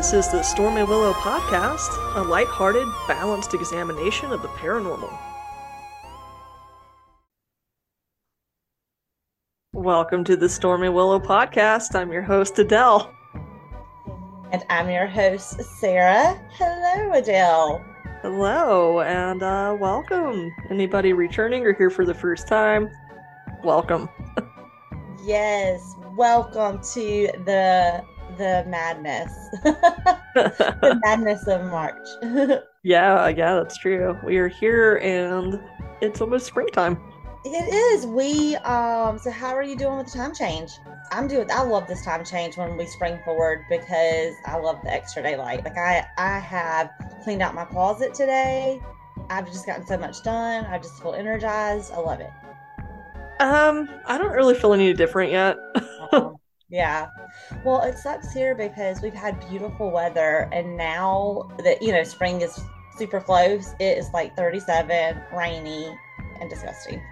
This is the Stormy Willow Podcast, a lighthearted, balanced examination of the paranormal. Welcome to the Stormy Willow Podcast. I'm your host, Adele. And I'm your host, Sarah. Hello, Adele. Hello, and uh, welcome. Anybody returning or here for the first time? Welcome. yes, welcome to the the madness. the madness of March. yeah, yeah, that's true. We are here and it's almost springtime. It is. We um so how are you doing with the time change? I'm doing I love this time change when we spring forward because I love the extra daylight. Like I I have cleaned out my closet today. I've just gotten so much done. I just feel energized. I love it. Um, I don't really feel any different yet. um, yeah. Well, it sucks here because we've had beautiful weather and now that, you know, spring is super close, it is like 37, rainy, and disgusting.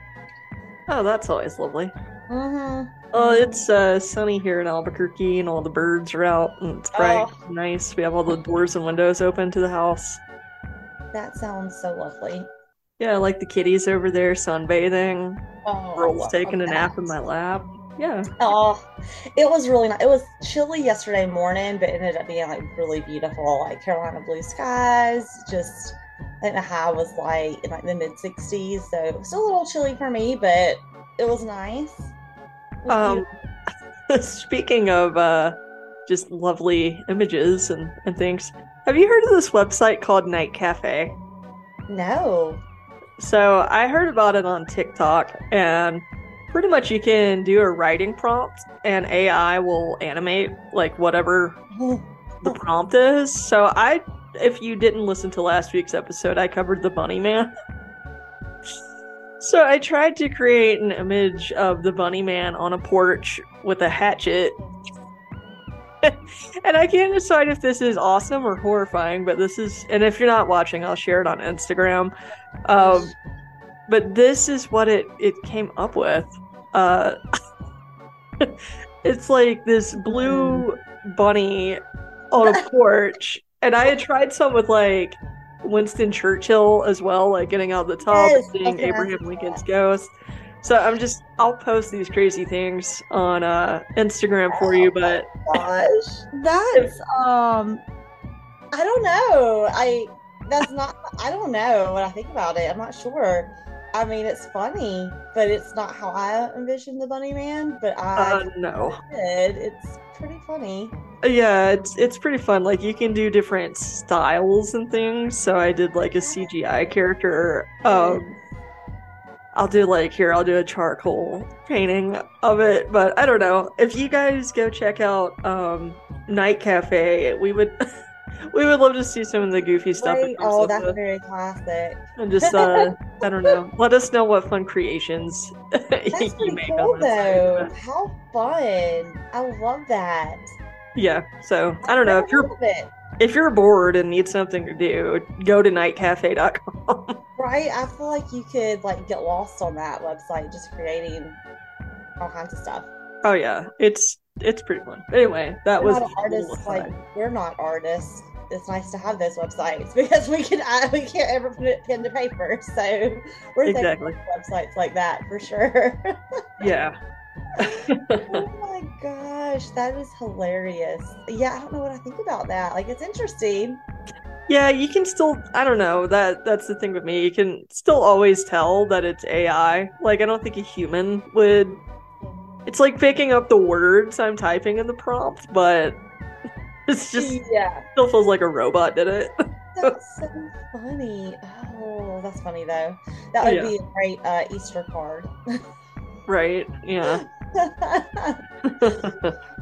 Oh, that's always lovely. Mm-hmm. Oh, it's uh, sunny here in Albuquerque, and all the birds are out, and it's bright, oh. nice. We have all the doors and windows open to the house. That sounds so lovely. Yeah, I like the kitties over there sunbathing. Oh, Girls taking a nap in my lap. Yeah. Oh, it was really nice. It was chilly yesterday morning, but it ended up being like really beautiful, like Carolina blue skies. Just, I think the high was like in like the mid 60s, so it was still a little chilly for me, but it was nice. It was um, speaking of uh, just lovely images and, and things, have you heard of this website called Night Cafe? No. So I heard about it on TikTok and pretty much you can do a writing prompt and AI will animate like whatever the prompt is. So I if you didn't listen to last week's episode, I covered the bunny man. so I tried to create an image of the bunny man on a porch with a hatchet. and I can't decide if this is awesome or horrifying, but this is and if you're not watching, I'll share it on Instagram. Um but this is what it it came up with. Uh, it's like this blue bunny on a porch, and I had tried some with like Winston Churchill as well, like getting out the top yes, and seeing Abraham Lincoln's ghost. So I'm just I'll post these crazy things on uh Instagram for you, but oh gosh, that's um I don't know. I that's not I don't know what I think about it. I'm not sure. I mean, it's funny, but it's not how I envisioned the Bunny Man. But I uh, no, did. It's pretty funny. Yeah, it's it's pretty fun. Like you can do different styles and things. So I did like a CGI character. Um, I'll do like here. I'll do a charcoal painting of it. But I don't know if you guys go check out um, Night Cafe. We would. we would love to see some of the goofy stuff. Right? Oh, that's with. very classic. And just, uh, I don't know. Let us know what fun creations that's you make cool, though. How fun! I love that. Yeah. So I don't know if you're if you're bored and need something to do, go to nightcafe.com. Right. I feel like you could like get lost on that website, just creating all kinds of stuff. Oh yeah, it's it's pretty fun. Anyway, that we're was artists. Like we're not artists it's nice to have those websites because we can uh, we can't ever put it pen to paper. So we're exactly websites like that for sure. yeah. oh my gosh, that is hilarious. Yeah, I don't know what I think about that. Like it's interesting. Yeah, you can still I don't know, that that's the thing with me. You can still always tell that it's AI. Like I don't think a human would it's like picking up the words I'm typing in the prompt, but it's just yeah, still feels like a robot did it. that's so funny. Oh, that's funny though. That would yeah. be a great uh, Easter card. right? Yeah.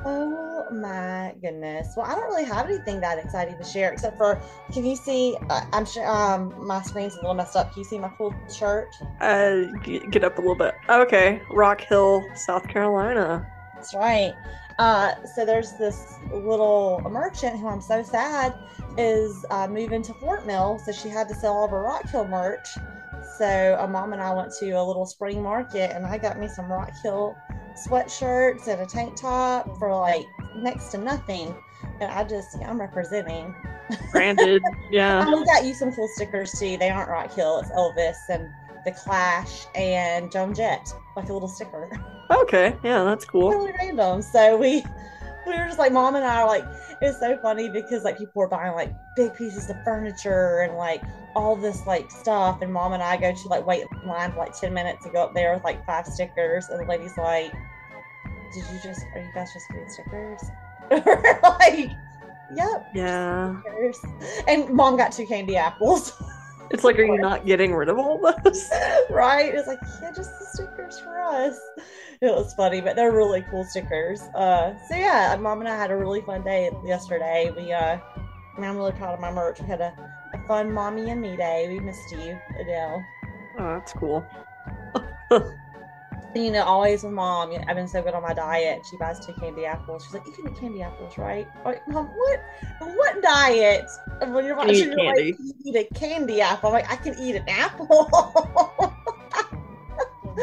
oh my goodness. Well, I don't really have anything that exciting to share except for can you see? Uh, I'm sure um, my screen's a little messed up. Can you see my cool shirt? Uh, get up a little bit. Okay, Rock Hill, South Carolina. That's right. Uh, so there's this little merchant who I'm so sad is uh, moving to Fort Mill, so she had to sell all of her Rock Hill merch. So a mom and I went to a little spring market, and I got me some Rock Hill sweatshirts and a tank top for like next to nothing. And I just, yeah, I'm representing. Branded. Yeah. I got you some cool stickers too. They aren't Rock Hill, it's Elvis and The Clash and Joan Jett, like a little sticker. Okay. Yeah, that's cool. Really random. So we we were just like mom and I are like it's so funny because like people were buying like big pieces of furniture and like all this like stuff and mom and I go to like wait in line for like 10 minutes to go up there with like five stickers and the lady's like did you just are you guys just getting stickers? Like yep Yeah. and mom got two candy apples It's like, are you not getting rid of all those? right? It's like yeah just the stickers for us. It was funny but they're really cool stickers. Uh so yeah mom and i had a really fun day yesterday. We uh i'm really proud of my merch. We had a, a fun mommy and me day. We missed you adele. Oh, that's cool. and, you know always with mom you know, i've been so good on my diet she buys two candy apples she's like you can eat candy apples right I'm like mom what what diet And when you're Can you watching eat you're like, "You eat a candy apple i'm like i can eat an apple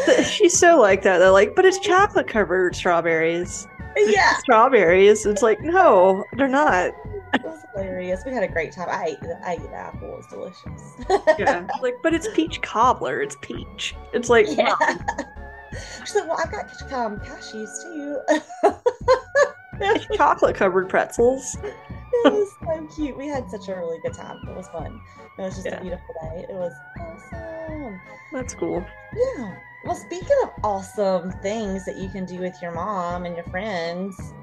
She's so like that. They're like, but it's chocolate covered strawberries. It's yeah Strawberries. It's like, no, they're not. It was hilarious. We had a great time. I ate the, I ate the apple. It was delicious. Yeah. like, but it's peach cobbler. It's peach. It's like, yeah. She's like, well, I've got um, cashews too. chocolate covered pretzels. it was so cute. We had such a really good time. It was fun. It was just Yeah. a beautiful day. It was awesome. That's cool. Yeah. Well, speaking of awesome things that you can do with your mom and your friends,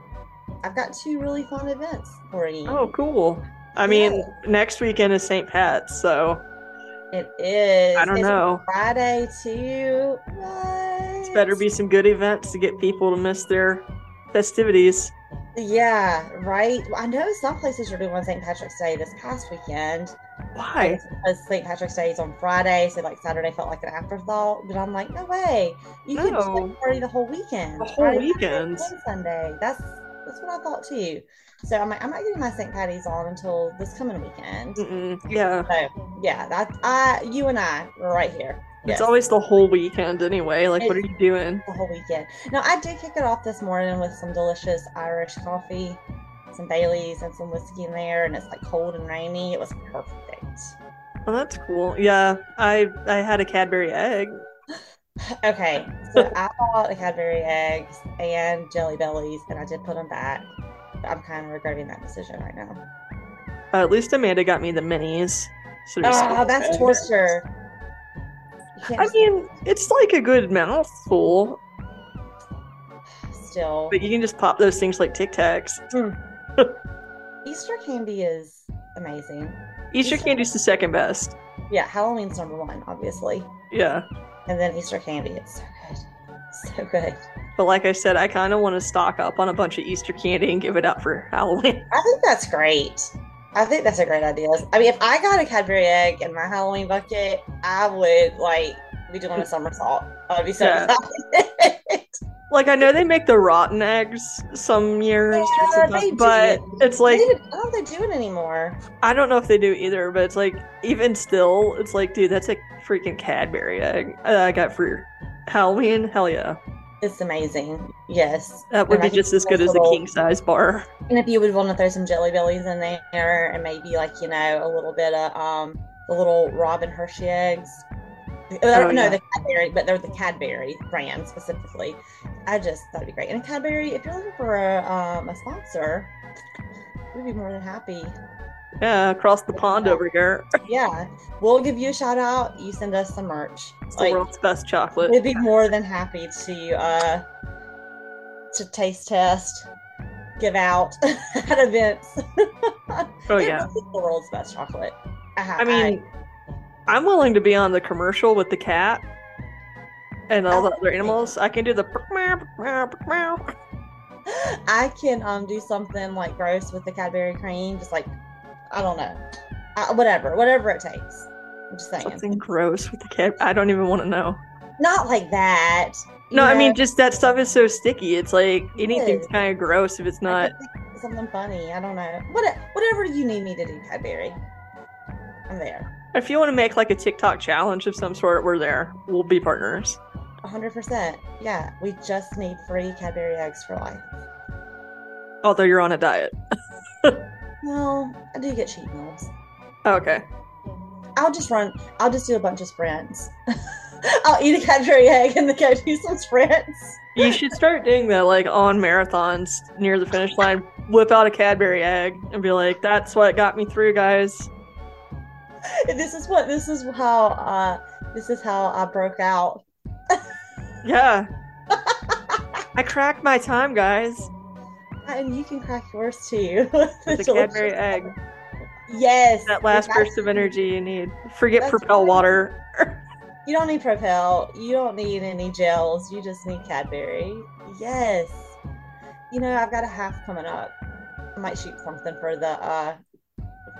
I've got two really fun events for you. Oh, cool. I mean, next weekend is St. Pat's, so It is. I don't It's know. Friday too. What? Better be some good events to get people to miss their festivities. Yeah, right. I know some places are doing St. Patrick's Day this past weekend. Why? Because St. Patrick's Day is on Friday, so like Saturday felt like an afterthought. But I'm like, no way. You can just No. like, party the whole weekend. The whole Friday, weekend. and Sunday. That's that's what I thought too. So I'm like, I'm not getting my St. Patty's on until this coming weekend. Mm-mm. Yeah. So yeah, that I you and I were right here. It's always the whole weekend anyway. Like, what are you doing? the whole weekend. Now I did kick it off this morning with some delicious Irish coffee, some Baileys and some whiskey in there, and it's like cold and rainy. It was perfect. Oh, that's cool. Yeah, I I had a Cadbury egg. Okay, so I bought the Cadbury eggs and Jelly Bellies, and I did put them back. I'm kind of regretting that decision right now. Uh, at least Amanda got me the minis. Oh, that's torture. I mean, it's like a good mouthful, still, but you can just pop those things like Tic Tacs. Hmm. Easter candy is amazing. Easter Easter- candy's the second best. Yeah, Halloween's number one, obviously, Yeah, and then Easter candy. It's so good, so good. but like I said, I kind of want to stock up on a bunch of Easter candy and give it out for Halloween. I think that's great. I think that's a great idea. I mean, if I got a Cadbury egg in my Halloween bucket, I would like be doing a somersault. I'd be so Yeah. excited. Like I know they make the rotten eggs some years, Yeah, do. but it's like even- I don't think they do it anymore. I don't know if they do either. But it's like even still, it's like, dude, that's a freaking Cadbury egg uh, I got for Halloween. Hell yeah, It's amazing. Yes. that would And be just as good as a king size bar. And if you would want to throw some jelly bellies in there and maybe like, you know, a little bit of um the little Robin Hershey eggs. Uh, Oh, no, yeah. the Cadbury, but they're the Cadbury brand specifically. I just that'd be great. And a Cadbury, if you're looking for a um a sponsor, we'd be more than happy. Yeah, across the pond over here, Yeah. We'll give you a shout out. You send us some merch. it's the world's best chocolate. We'd be more than happy to uh to taste test, give out at events. Oh yeah. the world's best chocolate. I, I mean, I'm willing to be on the commercial with the cat and all the other animals. I can do the I, I can um do something like gross with the Cadbury cream, just like I don't know, uh, whatever, whatever it takes. I'm just saying, something gross with the cat. I don't even want to know. not like that. No, I mean just that stuff is so sticky. It's like anything's kind of gross if it's not. could think of something funny. I don't know. What, whatever you need me to do, Cadbury, I'm there. If you want to make like a TikTok challenge of some sort, we're there. We'll be partners. 100%. Yeah, we just need free Cadbury eggs for life. Although you're on a diet. no, I do get cheat meals. Okay. I'll just run. I'll just do a bunch of sprints. I'll eat a Cadbury egg and then go do some sprints. You should start doing that, like on marathons near the finish line. Whip out a Cadbury egg and be like, "That's what got me through, guys." This is what. This is how. Uh, this is how I broke out. Yeah. I cracked my time, guys. And you can crack yours too. A Cadbury egg. Yes. That last exactly. burst of energy you need. Forget That's Propel right. water. You don't need Propel. You don't need any gels. You just need Cadbury. Yes. You know, I've got a half coming up. I might shoot something for the uh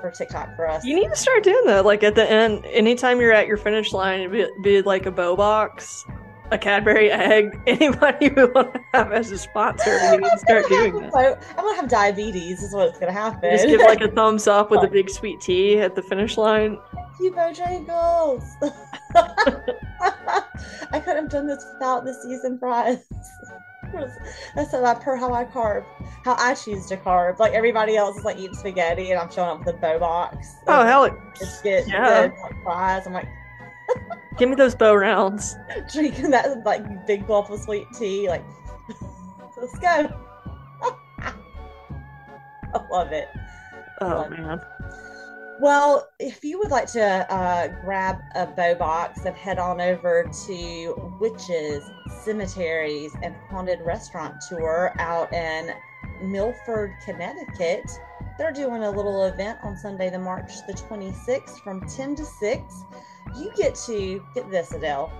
for TikTok for us. You need to start doing that. Like at the end, anytime you're at your finish line, it'd be, be like a Bo box, a Cadbury egg. Anybody you want to have as a sponsor, you need to start doing that. I'm gonna have diabetes. Is what's gonna happen. Just give like a thumbs up with a big sweet tea at the finish line. you Bojangles. I couldn't have done this without the season fries. That's about per how I carb, how I choose to carb. Like everybody else is like eating spaghetti, and I'm showing up with a Bo box. Oh hell, biscuit, yeah. and, like fries. I'm like give me those Bo-Rounds. drinking that like big gulp of sweet tea. Like, let's go. I love it. Oh man. Well, if you would like to uh, grab a Bo box and head on over to Witches, Cemeteries, and Haunted Restaurant Tour out in Milford, Connecticut, they're doing a little event on Sunday, the March the 26th from 10 to 6. You get to, get this, Adele,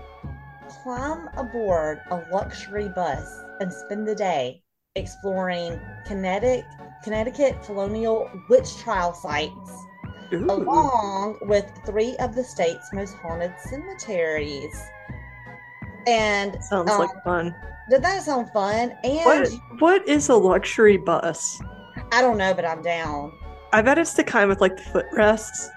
climb aboard a luxury bus and spend the day exploring Connecticut, Connecticut colonial witch trial sites Ooh. along with three of the state's most haunted cemeteries. And Sounds um, like fun. did that sound fun? And What what is a luxury bus? I don't know, but I'm down. I bet it's the kind with like the footrests.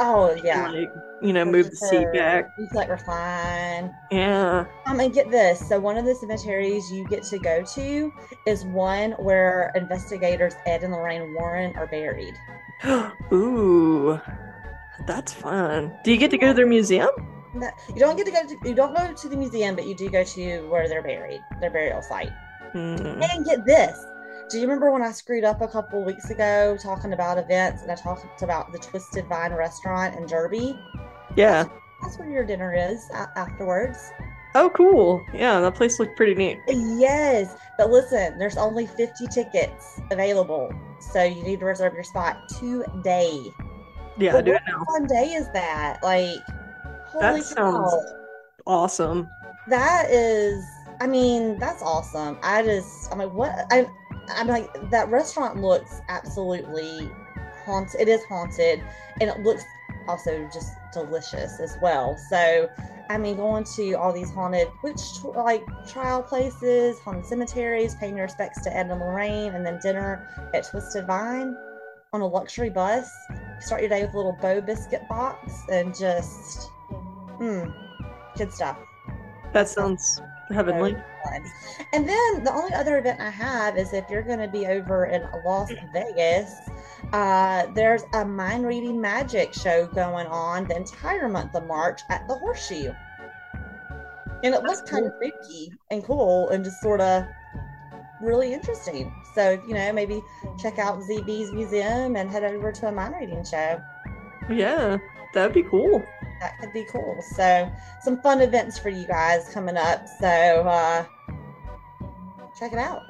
Oh yeah, Like, you know, move the seat back. Can like recline. Yeah. Um, and get this. So one of the cemeteries you get to go to is one where investigators Ed and Lorraine Warren are buried. Ooh. That's fun. Do you get to go to their museum? You don't get to go to you don't go to the museum, but you do go to where they're buried, their burial site. Hmm. And get this. Do you remember when I screwed up a couple weeks ago talking about events and I talked about the Twisted Vine restaurant in Derby? Yeah. That's where your dinner is afterwards. Oh, cool. Yeah, that place looked pretty neat. Yes, but listen, there's only 50 tickets available, so you need to reserve your spot today. Yeah, But do it now. fun day is that? Like, holy That sounds cow. awesome. That is, I mean, that's awesome. I just, I'm like, what? I, I'm like, that restaurant looks absolutely haunted. It is haunted, and it looks also just delicious as well. So, I mean, going to all these haunted, which like trial places, haunted cemeteries, paying your respects to Ed and Lorraine, and then dinner at Twisted Vine on a luxury bus. Start your day with a little Bo biscuit box and just, hmm, good stuff. That sounds heavenly. Fun. And then the only other event I have is if you're going to be over in Las Vegas, uh, there's a mind reading magic show going on the entire month of March at the Horseshoe. And it looks kind of spooky and cool and just sort of really interesting. So, you know, maybe check out ZB's museum and head over to a mind reading show. Yeah, that'd be cool. That could be cool. So, some fun events for you guys coming up. So, uh, check it out.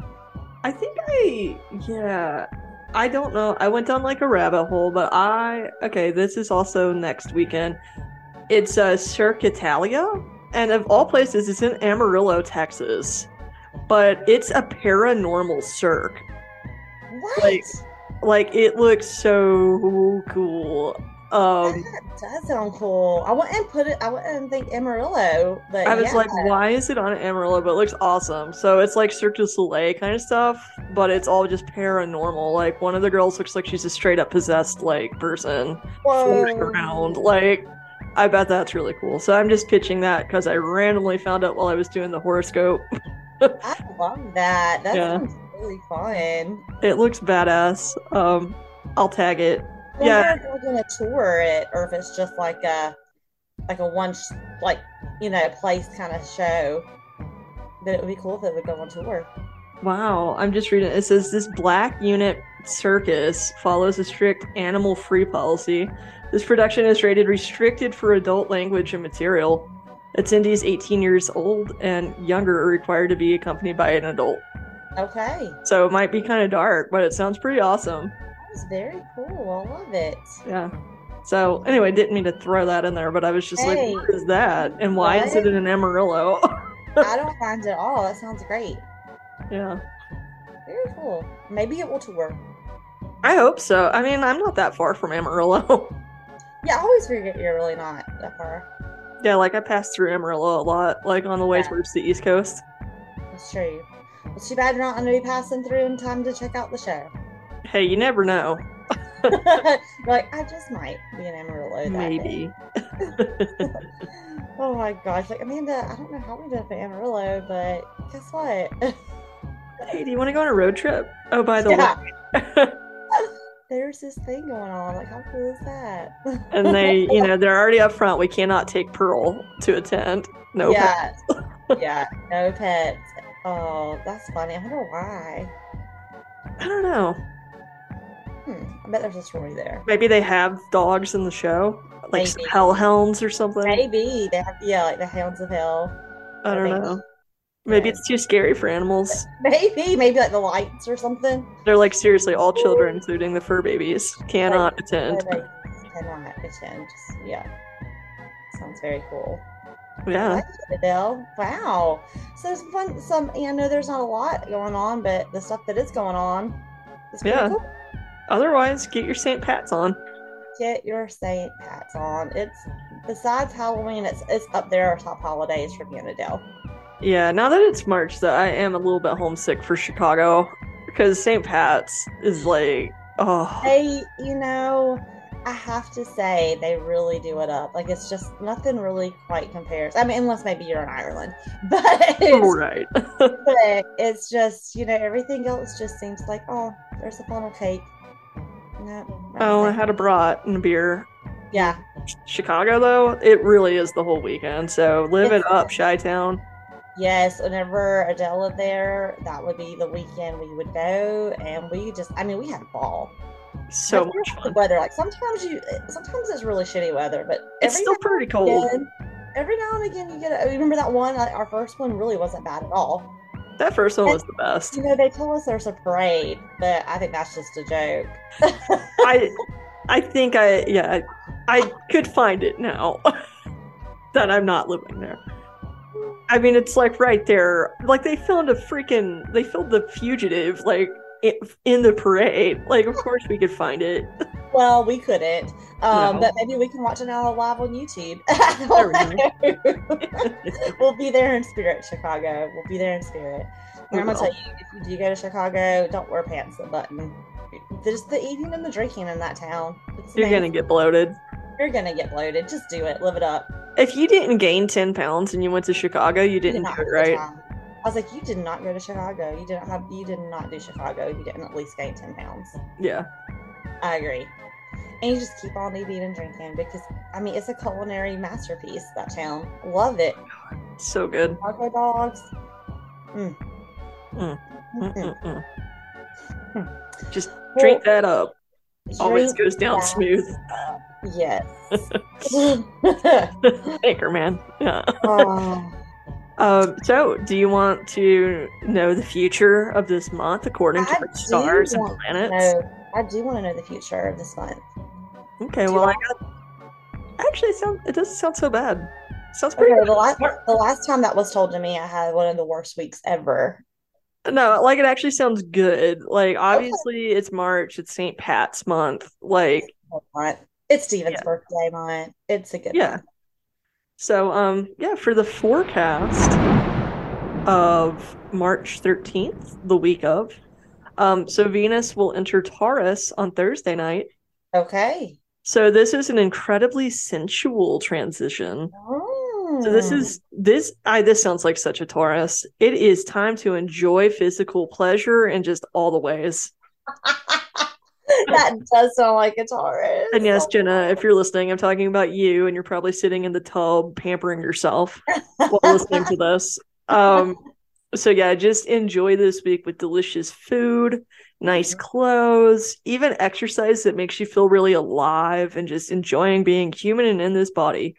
I think I, yeah, I don't know. I went down like a rabbit hole, but I, okay, this is also next weekend. It's uh, Cirque Italia, and of all places, it's in Amarillo, Texas. But it's a paranormal cirque. What? Like, Like, it looks so cool. Um, that does sound cool. I wouldn't put it. I wouldn't think Amarillo, but I was yeah. like, why is it on Amarillo? But it looks awesome. So it's like Cirque du Soleil kind of stuff, but it's all just paranormal. Like one of the girls looks like she's a straight up possessed like person floating around. Like I bet that's really cool. So I'm just pitching that because I randomly found out while I was doing the horoscope. I love that. That Yeah. sounds really fun. It looks badass. Um, I'll tag it. Yeah. if they're gonna tour it or if it's just like a like a one sh- like you know place kind of show. But it would be cool if it would go on tour. Wow, I'm just reading. It says this black unit circus follows a strict animal free policy. This production is rated restricted for adult language and material. Attendees 18 years old and younger are required to be accompanied by an adult. Okay, So it might be kind of dark, but it sounds pretty awesome. That's very cool. I love it. Yeah. So anyway, didn't mean to throw that in there, but I was just Hey. like, what is that? And why is it in Amarillo? I don't mind it at all. That sounds great. yeah. Very cool. Maybe it will tour. I hope so. I mean, I'm not that far from Amarillo. Yeah, I always forget you're really not that far. Yeah, like I pass through Amarillo a lot, like on the way Yeah. towards the East Coast. That's true. It's too bad you're not going to be passing through in time to check out the show. Hey, you never know. Like, I just might be an Amarillo. That Maybe. Oh my gosh. Like, Amanda, I don't know how we ended up in Amarillo, but guess what? Hey, do you want to go on a road trip? Oh, by the Yeah. way. There's this thing going on. Like, how cool is that? and they, you know, they're already up front. We cannot take Pearl to attend. No. Pets. Yeah. yeah. No pets. Oh, that's funny. I wonder why. I don't know. Hmm. I bet there's a story there. Maybe they have dogs in the show, like some Maybe. hellhounds or something. Maybe they have, yeah, like the Hounds of Hell. I don't Maybe. know. Maybe Yeah. it's too scary for animals. Maybe, maybe like the lights or something. They're like seriously, all children, including the fur babies, cannot attend. Or cannot attend. Yeah. Sounds very cool. Yeah. Like Adele. Wow. So there's fun. Some. Yeah, I know there's not a lot going on, but the stuff that is going on is pretty Yeah. cool. Otherwise, get your St. Pat's on. Get your Saint Pat's on. It's besides Halloween, it's it's up there our top holidays for and Yeah, now that it's March, though, I am a little bit homesick for Chicago because St. Pat's is like, oh, They, you know, I have to say they really do it up. Like it's just nothing really quite compares. I mean, unless maybe you're in Ireland, but it's, right. but it's just you know everything else just seems like oh, there's a funnel cake. No. oh, I had a brat and a beer. yeah. Chicago, though, it really is the whole weekend. So live it up, Chi Town. Yes, whenever Adela there, that would be the weekend we would go, and we just, I mean, we had a ball. So Like, much the fun. weather, like sometimes you, sometimes it's really shitty weather, but It's still pretty cold. again, every now and again you get. A, oh, remember that one? Like, our first one really wasn't bad at all. That first one was the best. You know, they tell us there's a parade, but I think that's just a joke. I, I think I, yeah, I, I could find it now that I'm not living there. I mean, it's like right there. Like they filmed a freaking, they filmed the fugitive like in the parade. Like, of course we could find it. Well, we couldn't, um, No. but maybe we can watch it now live on YouTube. We we'll be there in spirit, Chicago. We'll be there in spirit. I'm gonna tell you, if you do go to Chicago, don't wear pants that button. There's the eating and the drinking in that town. You're gonna get bloated. you're gonna get bloated. Just do it. Live it up. If you didn't gain ten pounds and you went to Chicago, you did didn't not do it have a good right. I was like, you did not go to Chicago. You didn't have. You did not do Chicago. You didn't at least gain ten pounds. Yeah. I agree. And you just keep on eating and drinking because I mean it's a culinary masterpiece. That town, love it. So good. Taco dogs. Mm. Mm. Mm-mm. Mm-mm-mm. Just Well, drink that up. Always goes down that smooth. Yes. Anchorman. Yeah. oh, Um, so, do you want to know the future of this month according to I the do stars and to planets? I do want to know the future of this month. Okay, do well, I got. Actually, it, sound, it doesn't sound so bad. sounds pretty Okay, good. the last the last time that was told to me, I had one of the worst weeks ever. No, like it actually sounds good. Like, obviously, it's March, it's St. Pat's month. Like. It's Steven's Yeah. birthday month. It's a good yeah. month. So, um, yeah, for the forecast of March 13th, the week of, um, so Venus will enter Taurus on Thursday night. Okay. So this is an incredibly sensual transition. Oh. So this Mm. is this I this sounds like such a Taurus. It is time to enjoy physical pleasure in just all the ways. that does sound like a Taurus. And yes, Jenna, if you're listening, I'm talking about you and you're probably sitting in the tub pampering yourself while listening to this. Um so yeah, just enjoy this week with delicious food, nice Mhm. clothes, even exercise that makes you feel really alive and just enjoying being human and in this body.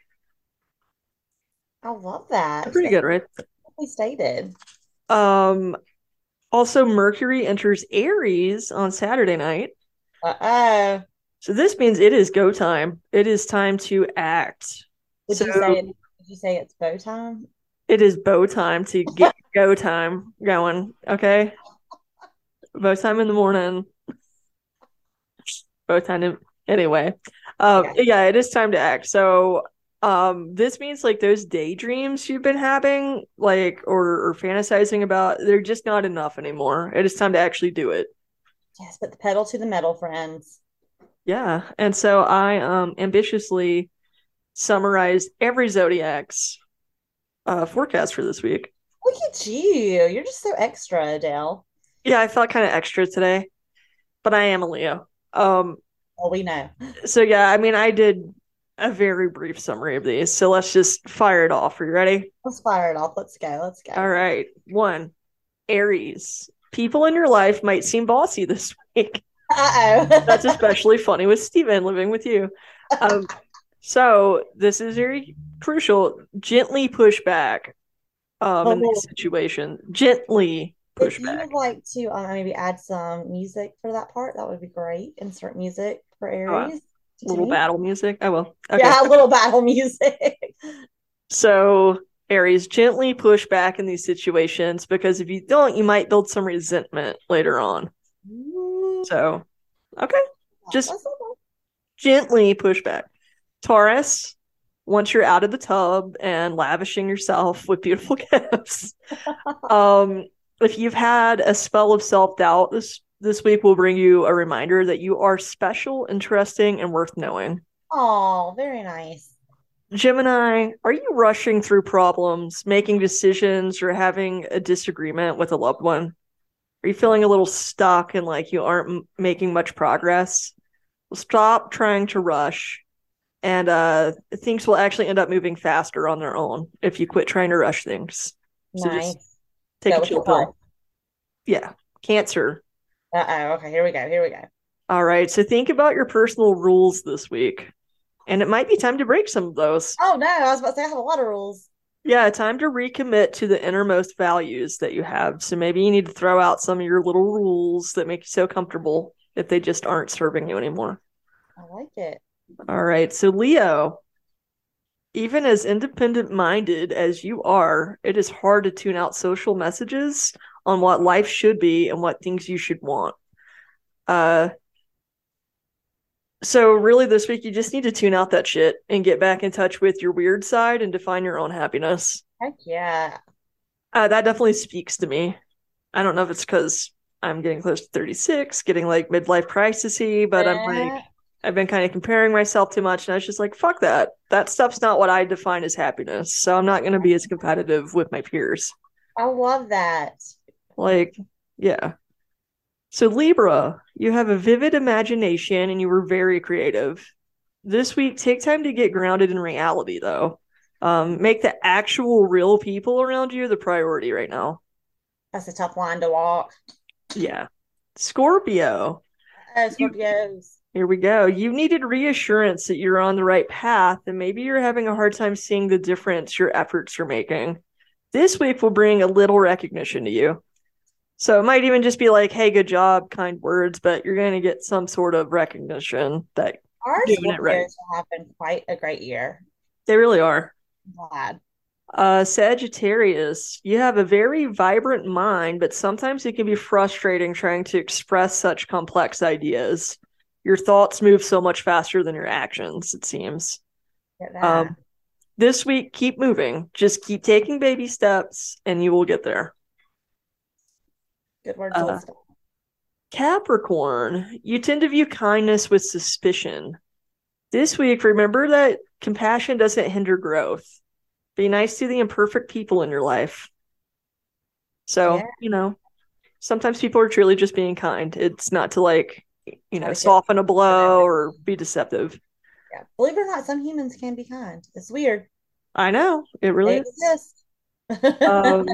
I love that. Pretty good, right? We stated. Um also Mercury enters Aries on Saturday night. Uh oh. So this means it is go time. It is time to act. Would so you say it, would you say it's Bo time? It is Bo time to get go time going. Okay. Bo time in the morning. Bo time in, anyway. Um Okay. yeah, it is time to act. So um this means like those daydreams you've been having, like or, or fantasizing about, they're just not enough anymore. It is time to actually do it. Yes, put the pedal to the metal, friends. Yeah. And so I um ambitiously summarized every zodiac's uh forecast for this week. Look at you. You're just so extra, Adele. Yeah, I felt kind of extra today, but I am a Leo. Um Well, we know. so yeah, I mean I did a very brief summary of these. So let's just fire it off. Are you ready? Let's fire it off. Let's go. Let's go. All right. One, Aries. People in your life might seem bossy this week. Uh-oh. That's especially funny with Steven living with you. Um, so this is very crucial. Gently push back um, in Oh. this situation. Gently If push you back. would like to uh, maybe add some music for that part, that would be great. Insert music for uh, Aries. to Little me. battle music. I will. Okay. Yeah, a little battle music. So Aries, gently push back in these situations because if you don't, you might build some resentment later on. So, okay, just- gently push back. Taurus, once you're out of the tub and lavishing yourself with beautiful gifts, um, if you've had a spell of self doubt, this this week will bring you a reminder that you are special, interesting, and worth knowing. Oh, very nice. Gemini, are you rushing through problems, making decisions, or having a disagreement with a loved one? Are you feeling a little stuck and like you aren't m- making much progress? Well, stop trying to rush, and uh, things will actually end up moving faster on their own if you quit trying to rush things. So just Nice. Take Go a chill pill. Yeah, Cancer. Uh-oh. Okay, here we go. Here we go. All right, so think about your personal rules this week, and it might be time to break some of those. Oh no, I was about to say I have a lot of rules. Yeah, time to recommit to the innermost values that you have. So maybe you need to throw out some of your little rules that make you so comfortable if they just aren't serving you anymore. I like it. All right, so Leo, even as independent minded as you are, it is hard to tune out social messages on what life should be and what things you should want. Uh, so really this week you just need to tune out that shit and get back in touch with your weird side and define your own happiness. Heck yeah. Uh, that definitely speaks to me. I don't know if it's because I'm getting close to 36, getting like midlife crisisy, but I'm like, Eh, I've been kind of comparing myself too much, and I was just like, fuck that. That stuff's not what I define as happiness. So I'm not going to be as competitive with my peers. I love that. Like, yeah. So, Libra, you have a vivid imagination and you were very creative. This week, take time to get grounded in reality, though. Um, make the actual real people around you the priority right now. That's a tough line to walk. Yeah. Scorpio, Oh, You- Scorpios. Here we go. You needed reassurance that you're on the right path, and maybe you're having a hard time seeing the difference your efforts are making. This week will bring a little recognition to you. So it might even just be like, hey, good job, kind words, but you're going to get some sort of recognition that Our Doing it right. Will have been quite a great year. they really are. I'm glad. Uh, Sagittarius, you have a very vibrant mind, but sometimes it can be frustrating trying to express such complex ideas. Your thoughts move so much faster than your actions, it seems. Um, this week, keep moving. Just keep taking baby steps, and you will get there. Good words uh. Capricorn, you tend to view kindness with suspicion. This week, remember that compassion doesn't hinder growth. Be nice to the imperfect people in your life. So, Yeah. you know, sometimes people are truly just being kind. It's not to like, you know, soften a blow or be deceptive. Yeah. Believe it or not, some humans can be kind. It's weird. I know it really They is. Um,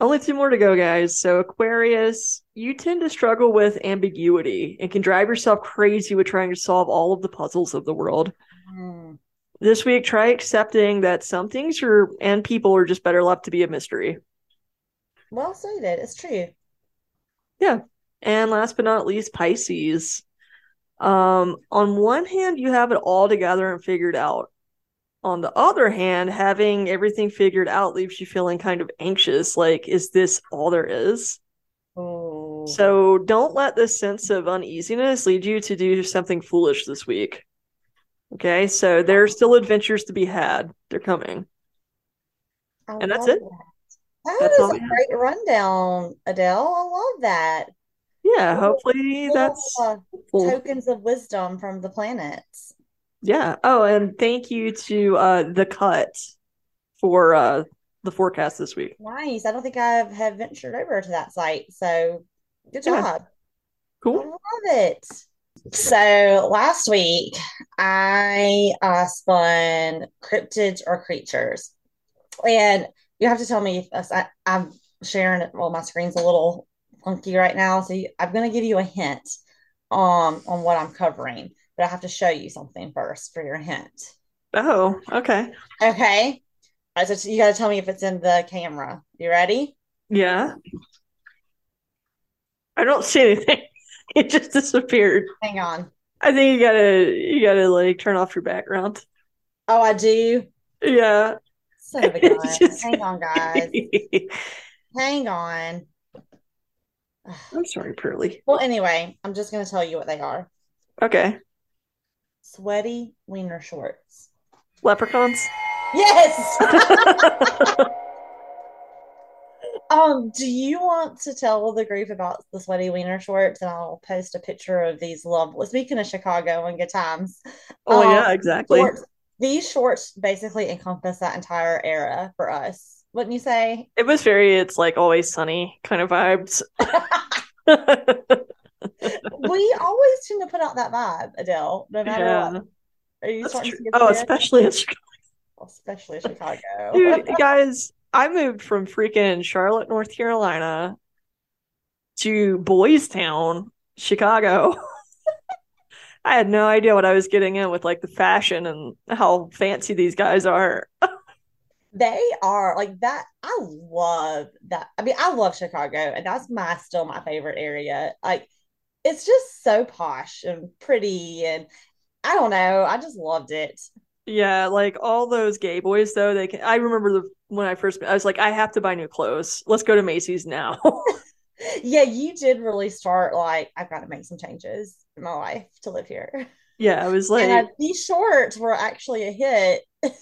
only two more to go, guys. So, Aquarius, you tend to struggle with ambiguity and can drive yourself crazy with trying to solve all of the puzzles of the world. Mm. This week, try accepting that some things are and people are just better left to be a mystery. Well stated. It's true. And last but not least, Pisces. Um, on one hand, you have it all together and figured out. On the other hand, having everything figured out leaves you feeling kind of anxious. Like, is this all there is? Oh. So don't let this sense of uneasiness lead you to do something foolish this week. Okay, so there's still adventures to be had. They're coming. I and that's it. that. That That's is a great rundown, Adele. I love that. Yeah, hopefully that's uh, helpful. tokens of wisdom from the planets. Yeah. Oh, and thank you to uh the cut for uh the forecast this week. Nice. I don't think I have ventured over to that site, so good Yeah. job. Cool I love it. So last week I uh, spun cryptids or creatures, and you have to tell me if I, I'm sharing it. Well, my screen's a little funky right now, so you, I'm going to give you a hint um, on what I'm covering, but I have to show you something first for your hint. Oh, okay. Okay. All right, so you got to tell me if it's in the camera. You ready? Yeah. I don't see anything. It just disappeared. Hang on. I think you gotta you gotta like turn off your background. Oh, I do. Yeah. Son of a gun. It's just- Hang on, guys. Hang on. I'm sorry, Pearly. Well, anyway, I'm just going to tell you what they are. Okay. Sweaty wiener shorts. Leprechauns. Yes. Um, do you want to tell the group about the sweaty wiener shorts? And I'll post a picture of these lovely. Speaking of Chicago and good times, Oh um, yeah, exactly. shorts. These shorts basically encompass that entire era for us, wouldn't you say? It was very it's like always sunny kind of vibes. We always tend to put out that vibe, Adele, no matter Yeah. what. Are you That's starting true. to get Oh, the hint? especially in Chicago. especially Chicago. Dude, guys, I moved from freaking Charlotte, North Carolina to Boys Town, Chicago. I had no idea what I was getting in with like the fashion and how fancy these guys are. They are like that. I love that. I mean, I love Chicago, and that's my still my favorite area. Like, it's just so posh and pretty, and I don't know. I just loved it. Yeah, like all those gay boys though, they can I remember the when I first I was like, I have to buy new clothes. Let's go to Macy's now. Yeah, you did really start like I've got to make some changes in my life to live here. yeah, I was like And uh, these shorts were actually a hit.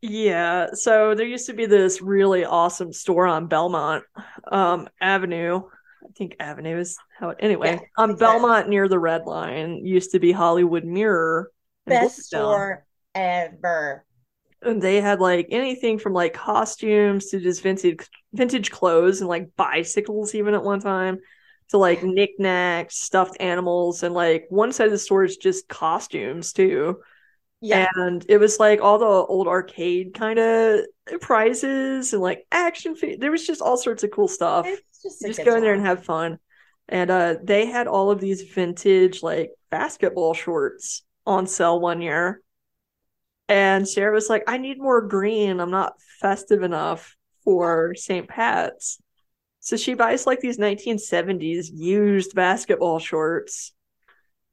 Yeah, so there used to be this really awesome store on Belmont um Avenue. I think Avenue is how it anyway. Yeah, on so. Belmont near the Red Line used to be Hollywood Mirror Best store ever. And they had like anything from like costumes to just vintage vintage clothes and like bicycles even at one time to like knickknacks, stuffed animals, and like one side of the store is just costumes too. Yeah. And it was like all the old arcade kind of prizes and like action. There was just all sorts of cool stuff. It's just just go in there and have fun. And uh, they had all of these vintage like basketball shorts on sale one year. And Sarah was like, I need more green. I'm not festive enough for St. Pat's. So she buys like these 1970s used basketball shorts.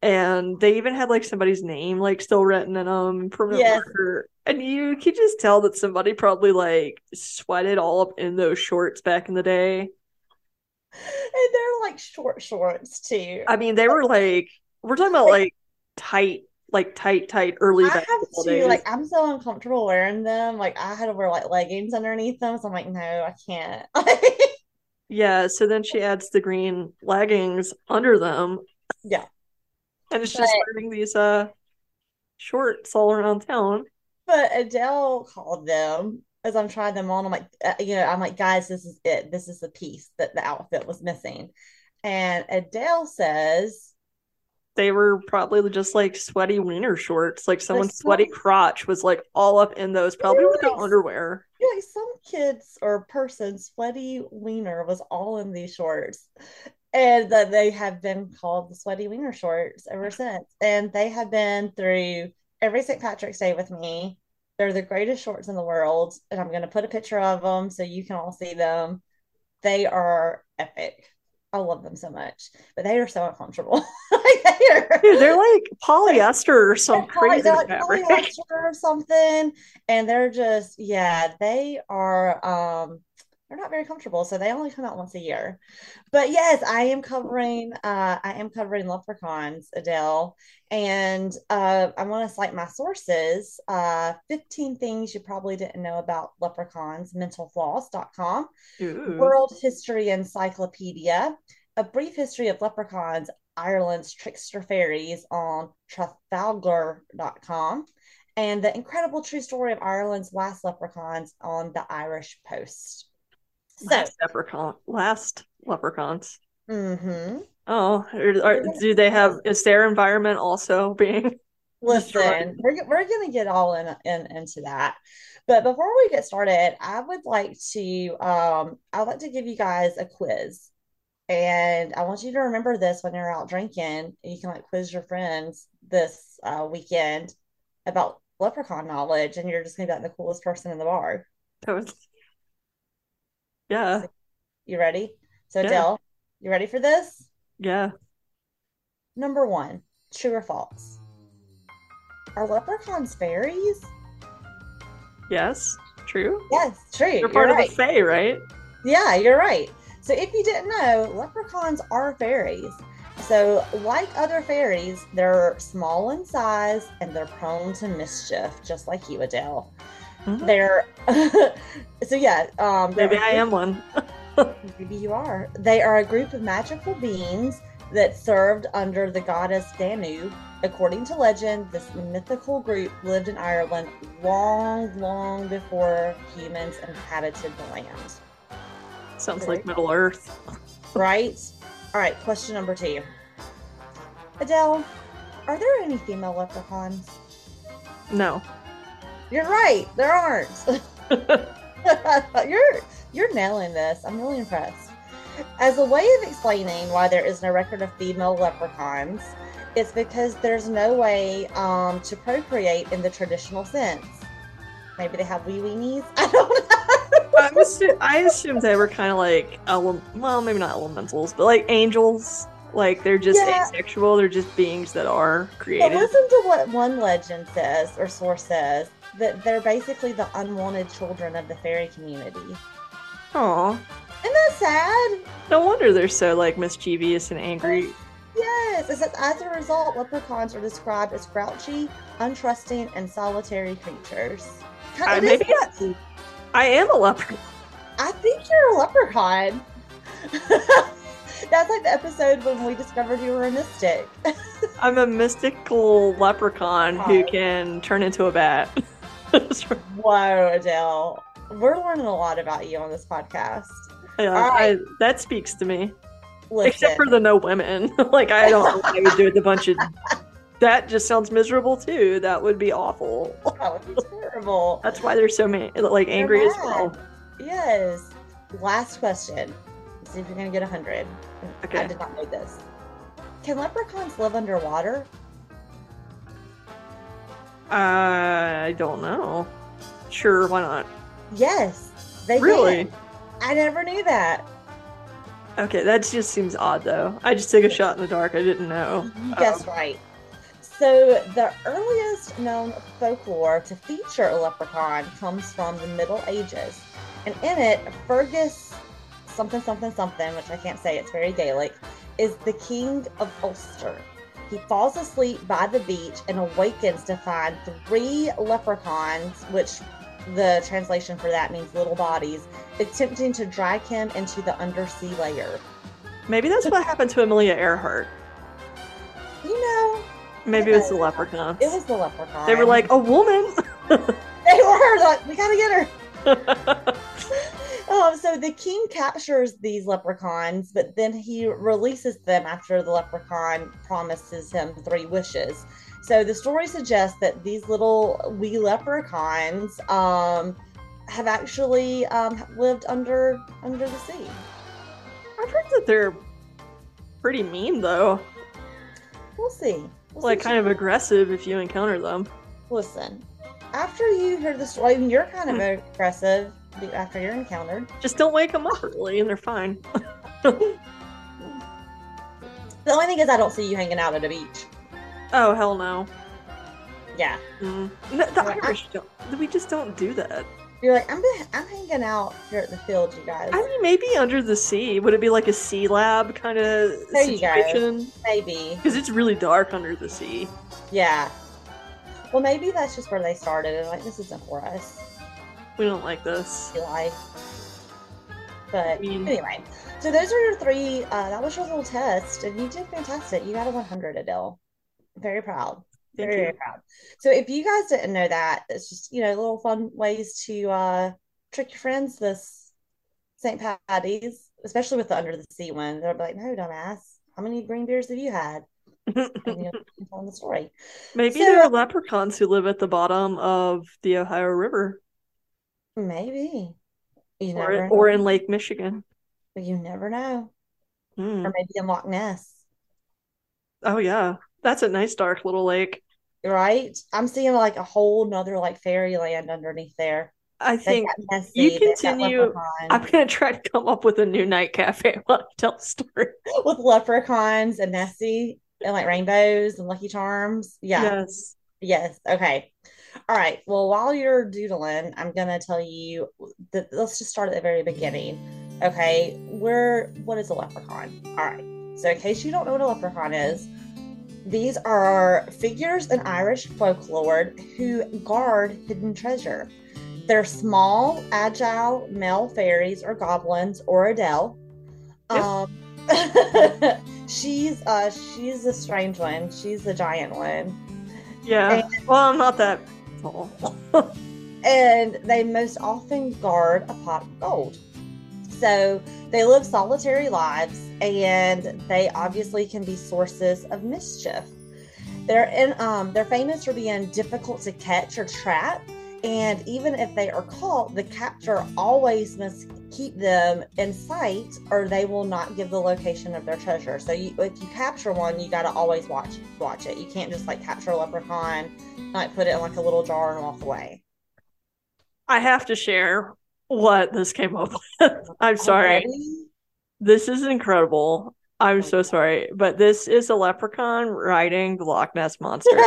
And they even had like somebody's name like still written in them, permanent Yes. marker. And you could just tell that somebody probably like sweated all up in those shorts back in the day. And they're like short shorts too. I mean, they were like we're talking about like tight, like tight, tight early I have to days. like I'm so uncomfortable wearing them. Like I had to wear like leggings underneath them. So I'm like, no, I can't. Yeah, so then she adds the green leggings under them. Yeah. And it's just wearing these uh shorts all around town. But Adele called them as I'm trying them on. I'm like, uh, you know, I'm like, guys, this is it. This is the piece that the outfit was missing. And Adele says, They were probably just like sweaty wiener shorts. Like someone's sweat- sweaty crotch was like all up in those, probably without like- underwear. yeah, like some kids or person's sweaty wiener was all in these shorts. And that they have been called the sweaty wiener shorts ever since. And they have been through every St. Patrick's Day with me. They're the greatest shorts in the world. And I'm going to put a picture of them so you can all see them. They are epic. I love them so much, but they are so uncomfortable. They are- Dude, they're like polyester or some crazy they're like fabric. polyester or something, and they're just yeah, they are um they're not very comfortable, so they only come out once a year. But yes, I am covering uh I am covering leprechauns, Adele, and uh I want to cite my sources. Uh 15 things you probably didn't know about leprechauns, mentalfloss.com. Ooh. World History Encyclopedia, A Brief History of Leprechauns, Ireland's Trickster Fairies on Trafalgar.com, and The Incredible True Story of Ireland's Last Leprechauns on the Irish Post. So, Last leprechaun. Last leprechauns. hmm Oh, do they have? Is their environment also being? listen, we're, we're going to get all in, in into that. But before we get started, I would like to um, I'd like to give you guys a quiz. And I want you to remember this when you're out drinking. You can like quiz your friends this uh, weekend about leprechaun knowledge, and you're just gonna be like the coolest person in the bar. That was- Yeah, You ready? So, Yeah. Adele, you ready for this? yeah. Number one, true or false? Are leprechauns fairies? Yes, true. Yes, true. You're You're part right. of the Fae, right? Yeah, you're right. So if you didn't know, leprechauns are fairies. So, like other fairies, they're small in size and they're prone to mischief, just like you, Adele. Mhm. They're so yeah. Um, Maybe I am one. Maybe you are. They are a group of magical beings that served under the goddess Danu. According to legend, this mythical group lived in Ireland long, long before humans inhabited the land. Sounds like Middle Earth. Right? All right, question number two. Adele, are there any female leprechauns? No. You're right, there aren't. you're you're nailing this. I'm really impressed. As a way of explaining why there is no record of female leprechauns, it's because there's no way um, to procreate in the traditional sense. Maybe they have wee weenies. I don't know. I assume they were kind of like, ele- well, maybe not elementals, but like angels. Like they're just Yeah. asexual. They're just beings that are created. But listen to what one legend says or source says that they're basically the unwanted children of the fairy community. Aw, Isn't that sad? no wonder they're so like mischievous and angry. Yes, it says as a result, leprechauns are described as grouchy, untrusting, and solitary creatures. Kind I, of- it maybe I, I am a leprechaun. I think you're a leprechaun. That's like the episode when we discovered you were a mystic. I'm a mystical leprechaun who can turn into a bat. Whoa, Adele. We're learning a lot about you on this podcast. Yeah, right. I, that speaks to me. Listen, Except for the no women. like I don't know what I would do with a bunch of. That just sounds miserable too. That would be awful. that would be terrible. That's why they're so many, like angry as well. Yes. Last question. See if you're gonna get a hundred. Okay. I did not know this. Can leprechauns live underwater? I don't know. Sure, why not? Yes, they Really? can. I never knew that. Okay, that just seems odd though. I just took a shot in the dark. I didn't know. Mm-hmm, you um, guessed right. So the earliest known folklore to feature a leprechaun comes from the Middle Ages, and in it, Fergus something something something, which I can't say, it's very Gaelic, is the king of Ulster. He falls asleep by the beach and awakens to find three leprechauns, which the translation for that means little bodies, attempting to drag him into the undersea layer. Maybe that's what happened to Amelia Earhart. You know, Maybe it was the leprechauns. it was the leprechaun. They were like a woman. They were like, we gotta get her. um, so the king captures these leprechauns, but then he releases them after the leprechaun promises him three wishes. So the story suggests that these little wee leprechauns um, have actually um, lived under under the sea. I've heard that they're pretty mean though. We'll see. We'll like see. kind of aggressive if you encounter them. Listen, after you hear the story, you're kind of aggressive after you're encountered. Just don't wake them up early and they're fine. The only thing is, I don't see you hanging out at a beach. Oh hell no. Yeah, Mm. No, the I- Irish don't. We just don't do that. you're like I'm. I'm hanging out here at the field, you guys. I mean, maybe under the sea. Would it be like a sea lab kind of There you go. situation? Maybe. Because it's really dark under the sea. Yeah. Well, maybe that's just where they started, and like this isn't for us. We don't like this. Life. But I mean- anyway, so those are your three. Uh, that was your little test, and you did fantastic. You got a 100, Adele. Very proud. Very, very proud. So if you guys didn't know that, it's just you know little fun ways to uh, trick your friends this St. Patty's, especially with the under the sea one. They'll be like, "No, dumbass, how many green beers have you had?" And you know, tell them the story. Maybe So- there are leprechauns who live at the bottom of the Ohio River, Maybe you or never or know. in Lake Michigan. But you never know, Hmm. or maybe in Loch Ness. Oh yeah, that's a nice dark little lake. Right? I'm seeing like a whole nother like fairyland underneath there. I think Nessie, you continue- I'm gonna try to come up with a new NightCafe while I tell the story. with leprechauns and Nessie and like rainbows and Lucky Charms. Yeah. Yes. Yes. Okay. All right. Well, while you're doodling, I'm gonna tell you that let's just start at the very beginning. Okay. We're what is a leprechaun? All right. So in case you don't know what a leprechaun is, these are figures in Irish folklore who guard hidden treasure. They're small, agile male fairies or goblins or Adele. Yep. Um, she's uh she's a strange one. She's the giant one. Yeah. Well, I'm not that tall. and they most often guard a pot of gold. So they live solitary lives and they obviously can be sources of mischief. They're in um they're famous for being difficult to catch or trap. And even if they are caught, the captor always must keep them in sight or they will not give the location of their treasure. So you, if you capture one, you got to always watch watch it. You can't just like capture a leprechaun, like put it in like a little jar and walk away. I have to share what this came up with. I'm sorry. Already? This is incredible. I'm so sorry, but this is a leprechaun riding the Loch Ness monster.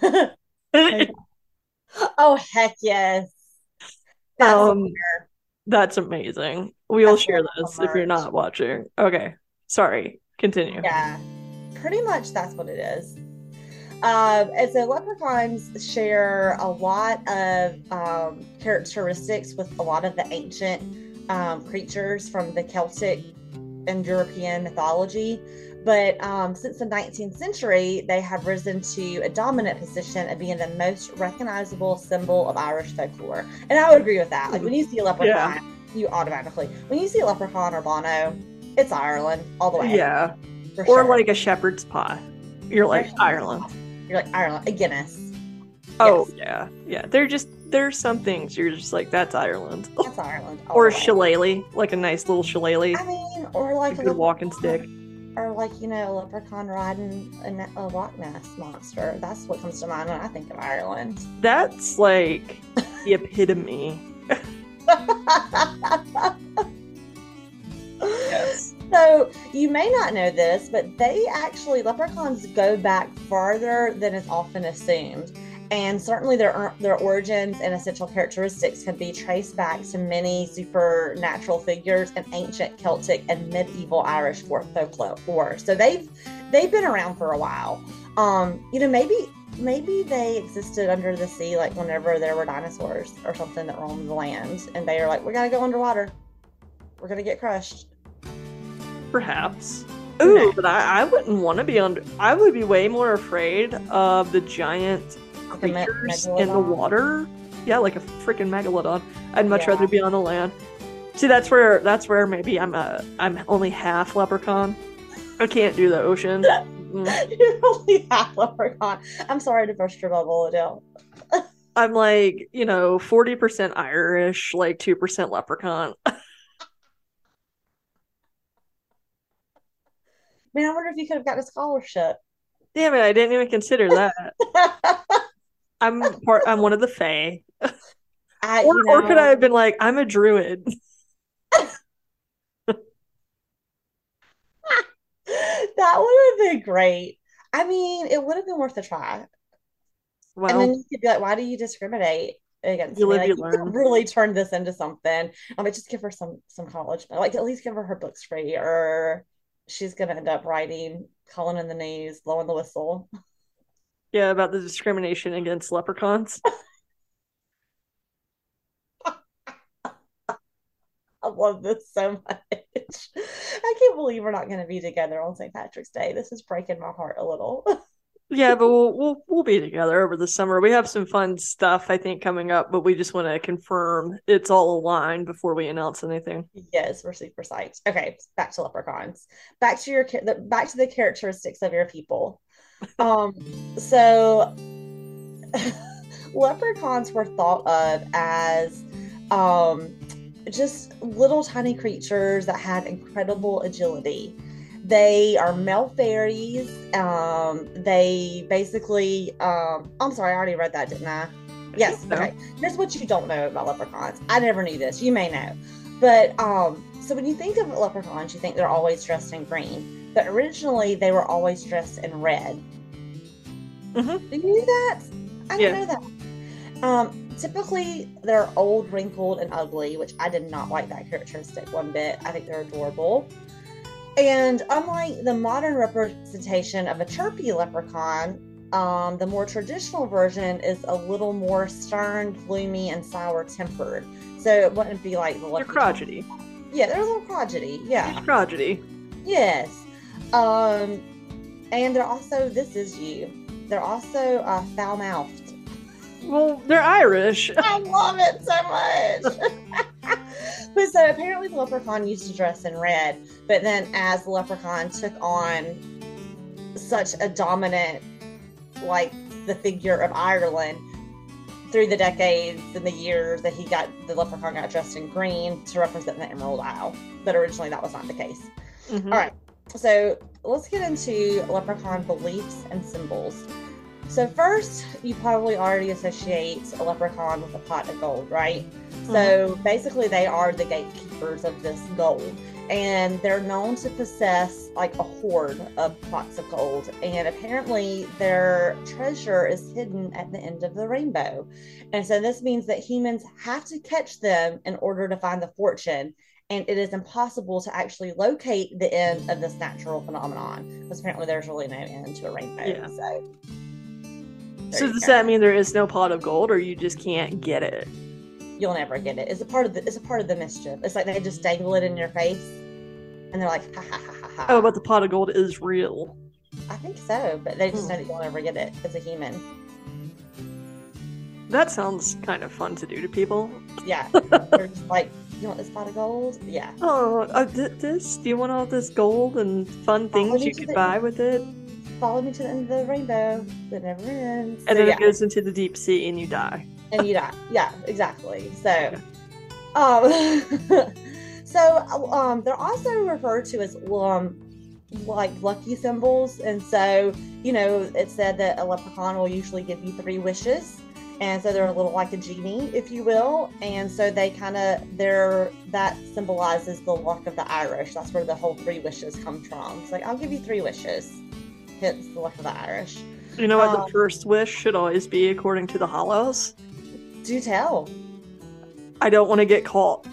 oh heck yes. That's um, that's amazing. We will That's share so this if you're not watching. Okay, sorry. Continue. yeah, pretty much that's what it is. Um, and so leprechauns share a lot of um, characteristics with a lot of the ancient um, creatures from the Celtic and European mythology. But um, since the 19th century, they have risen to a dominant position of being the most recognizable symbol of Irish folklore. And I would agree with that. Like when you see a leprechaun, you automatically, when you see a leprechaun or Bono, it's Ireland all the way. Yeah, or sure. like a shepherd's pie. You're like. Ireland. you're like Ireland, a Guinness. Oh Yes. yeah, yeah. They're just there's some things you're just like that's Ireland. That's Ireland. Or a way. shillelagh, like a nice little shillelagh, I mean, or like a a walking stick. Or like you know, a leprechaun riding a, ne- a Loch Ness monster. That's what comes to mind when I think of Ireland. That's like the epitome. Yes. So you may not know this, but they actually leprechauns go back farther than is often assumed, and certainly their their origins and essential characteristics can be traced back to many supernatural figures in ancient Celtic and medieval Irish folk- folklore. So they've they've been around for a while. Um, you know, maybe maybe they existed under the sea, like whenever there were dinosaurs or something that roamed the land, and they are like, we gotta go underwater. We're gonna get crushed. Perhaps. Ooh, but I, I wouldn't want to be under. I would be way more afraid of the giant The me- creatures in the water Yeah, like a freaking megalodon. I'd much Yeah. rather be on the land. See, that's where that's where maybe I'm a I'm only half leprechaun. I can't do the ocean. Mm. You're only half leprechaun. I'm sorry to burst your bubble, Adele. I'm like, you know, 40% Irish, like 2% leprechaun. Man, I wonder if you could have gotten a scholarship. Damn it, I didn't even consider that. I'm part I'm one of the Fae. I, Or, or could I have been like, I'm a druid? that would have been great. I mean, it would have been worth a try. Well, and then you could be like, why do you discriminate against You me? Like, you learn. really turn this into something. I mean, just give her some some college, like at least give her her books free, or she's gonna end up writing, calling in the news, blowing the whistle. Yeah, about the discrimination against leprechauns. I love this so much. I can't believe we're not going to be together on St. Patrick's Day. This is breaking my heart a little. Yeah, but we'll we'll we'll be together over the summer. We have some fun stuff I think coming up, but we just want to confirm it's all aligned before we announce anything. yes, we're super psyched. Okay, back to leprechauns. Back to your back to the characteristics of your people. Um, so leprechauns were thought of as um just little tiny creatures that had incredible agility. They are male fairies. Um, they basically, um, I'm sorry, I already read that, didn't I? Yes. No. Okay. Here's what you don't know about leprechauns. I never knew this. You may know, but um, so when you think of leprechauns, you think they're always dressed in green, but originally they were always dressed in red. Mhm. Did you knew that? I didn't know that. Um, typically they're old, wrinkled, and ugly, which I did not like that characteristic one bit. I think they're adorable. And unlike the modern representation of a chirpy leprechaun, um, the more traditional version is a little more stern, gloomy, and sour tempered. So it wouldn't be like the leprechaun. They're crotchety. Yeah, they're a little crotchety. Yeah. It's crotchety. Yes. Um, and they're also, this is you, they're also uh, foul mouthed. Well, they're Irish. I love it so much. but so apparently the leprechaun used to dress in red, but then as the leprechaun took on such a dominant, like the figure of Ireland through the decades and the years that he got the leprechaun got dressed in green to represent the Emerald Isle. But originally that was not the case. Mhm. All right. So let's get into leprechaun beliefs and symbols. So first, you probably already associate a leprechaun with a pot of gold, right? So uh-huh. basically, they are the gatekeepers of this gold, and they're known to possess like a hoard of pots of gold. And apparently, their treasure is hidden at the end of the rainbow. And so this means that humans have to catch them in order to find the fortune. And it is impossible to actually locate the end of this natural phenomenon because apparently there's really no end to a rainbow. Yeah. So, So does go. that mean there is no pot of gold, or you just can't get it? you'll never get it. It's a part of the it's a part of the mischief. It's like they just dangle it in your face and they're like ha ha ha ha ha. Oh, but the pot of gold is real. I think so, but they just Hmm. know that you'll never get it as a human. That sounds kind of fun to do to people. Yeah. they're just like, you want this pot of gold? Yeah. Oh, uh, th- this? Do you want all this gold and fun things you could the- buy with it? Follow me to the end of the rainbow that never ends. And So, then yeah. it goes into the deep sea and you die. and you die. Yeah, exactly. So, um, so um, they're also referred to as um, like lucky symbols, and so you know it said that a leprechaun will usually give you three wishes, and so they're a little like a genie, if you will, and so they kind of they're that symbolizes the luck of the Irish. That's where the whole three wishes come from. It's like I'll give you three wishes. Hence the luck of the Irish. You know what Um, the first wish should always be according to the hollows? Do tell. I don't want to get caught.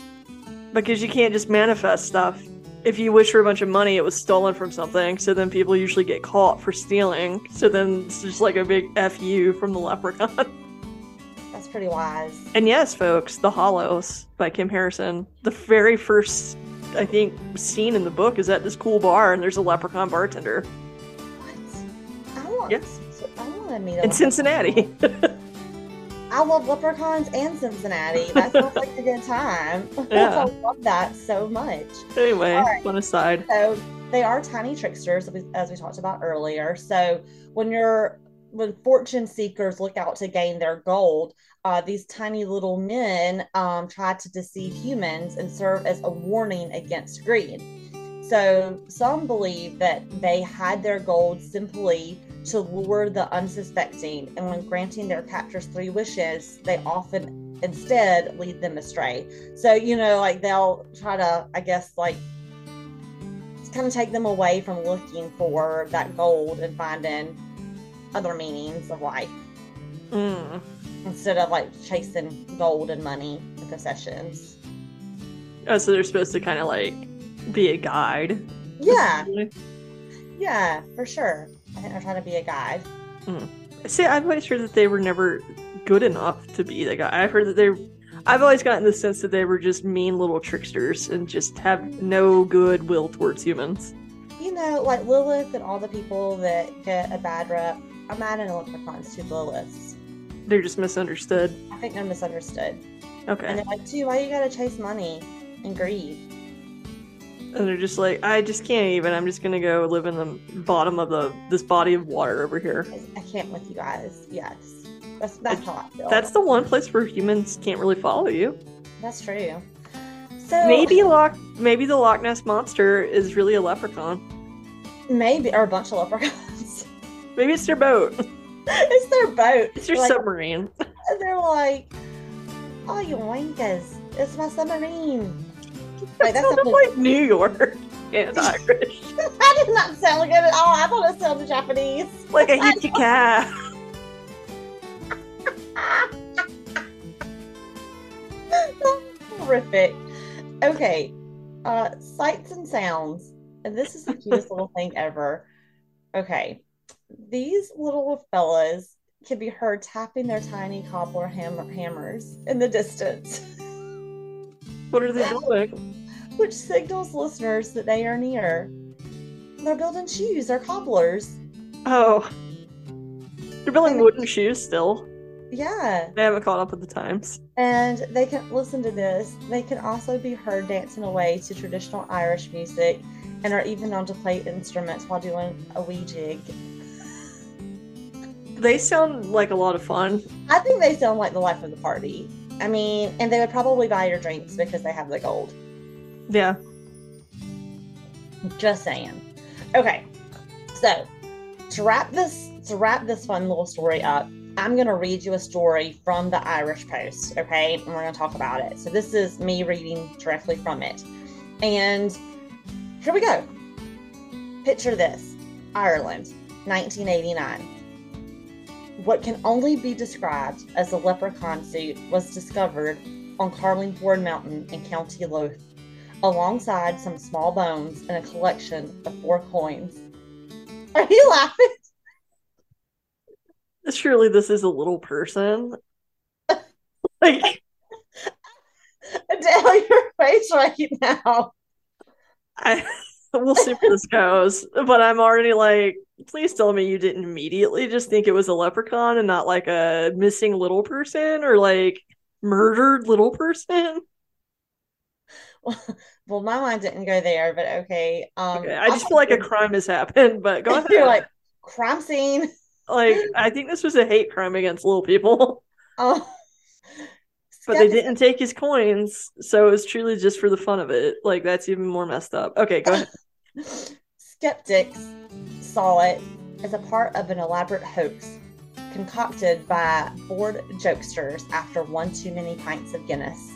Because you can't just manifest stuff. If you wish for a bunch of money, it was stolen from something, so then people usually get caught for stealing. So then it's just like a big FU from the leprechaun. Pretty wise. And yes, folks, The Hollows by Kim Harrison. The very first, I think, scene in the book is at this cool bar, and there's a leprechaun bartender What? I want. Yeah. I want to meet a in Cincinnati. I love leprechauns and Cincinnati. That sounds like a good time. Yeah. I love that so much. Anyway, right. fun aside. So they are tiny tricksters, as we talked about earlier. So when you're when fortune seekers look out to gain their gold, uh, these tiny little men um, try to deceive humans and serve as a warning against greed. So some believe that they hide their gold simply to lure the unsuspecting, and when granting their captors three wishes, they often instead lead them astray. So you know, like they'll try to, I guess, like kind of take them away from looking for that gold and finding other meanings of life Mm. instead of like chasing gold and money and possessions. Oh, so they're supposed to kind of like be a guide. Yeah, yeah, for sure. I think they're trying to be a guide. See, I've always heard that they were never good enough to be the guy. I've heard that they. I've always gotten the sense that they were just mean little tricksters and just have no good will towards humans. You know, like Lilith and all the people that get a bad rep. I'm at leprechauns too, Liliths. They're just misunderstood. I think they're misunderstood. Okay. And they're like, too, why you gotta chase money and greed? And they're just like, I just can't even. I'm just gonna go live in the bottom of the this body of water over here. I can't with you guys. Yes. That's that's how I feel. That's the one place where humans can't really follow you. That's true. So Maybe Loch, maybe the Loch Ness monster is really a leprechaun. maybe or a bunch of leprechauns. Maybe it's their boat. it's their boat. It's their Like, submarine. and they're like, "Oh, you wankers! It's my submarine." Like that's Sounded like New York and Irish. that did not sound good at all. I thought it sounded Japanese. like a hickey cat. Horrific. Okay. Uh sights and sounds. And this is the cutest little thing ever. Okay. These little fellas can be heard tapping their tiny cobbler ham- hammers in the distance, What are they doing? which signals listeners that they are near. They're building shoes, they're cobblers. Oh. They're building wooden shoes still. Yeah. They haven't caught up with the times. And they can listen to this. They can also be heard dancing away to traditional Irish music and are even known to play instruments while doing a wee jig. They sound like a lot of fun. I think they sound like the life of the party. I mean, and they would probably buy your drinks because they have the gold. Yeah. Just saying. Okay. So to wrap this to wrap this fun little story up, I'm gonna read you a story from the Irish Post, okay? And we're gonna talk about it. So this is me reading directly from it. And here we go. Picture this. Ireland, 1989. What can only be described as a leprechaun suit was discovered on Carlingford Mountain in County Louth alongside some small bones and a collection of four coins. Are you laughing? Surely this is a little person. like, Adele, your face right now. I. We'll see where this goes. But I'm already like, please tell me you didn't immediately just think it was a leprechaun and not like a missing little person or like murdered little person. Well, my mind didn't go there, but okay. Um, Okay, I just feel like a crime has happened, but go ahead. You're like crime scene. like I think this was a hate crime against little people, Oh, but they didn't take his coins, so it was truly just for the fun of it. Like that's even more messed up. Okay, go ahead. Skeptics saw it as a part of an elaborate hoax concocted by bored jokesters after one too many pints of Guinness.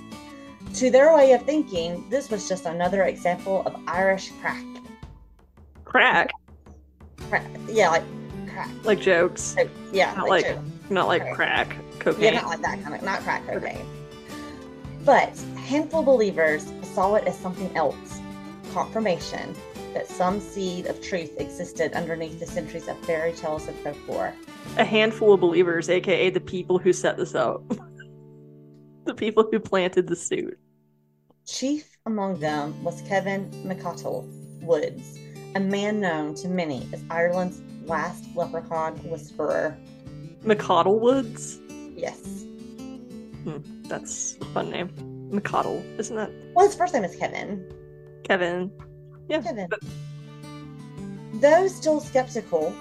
To their way of thinking, this was just another example of Irish crack. Crack, crack. Yeah, like crack. like jokes, So, yeah, Not like, like- not like Okay. crack yeah, cocaine. not like that kind of, not crack cocaine. But handful believers saw it as something else confirmation that some seed of truth existed underneath the centuries of fairy tales and folklore. A handful of believers, aka the people who set this up, the people who planted the suit. Chief among them was Kevin McCottle Woods, a man known to many as Ireland's last leprechaun whisperer. McCottle Woods. Yes. Hmm, that's a fun name. McCoddle, isn't that Well, his first name is Kevin. Kevin? Yeah. Kevin. Though still skeptical,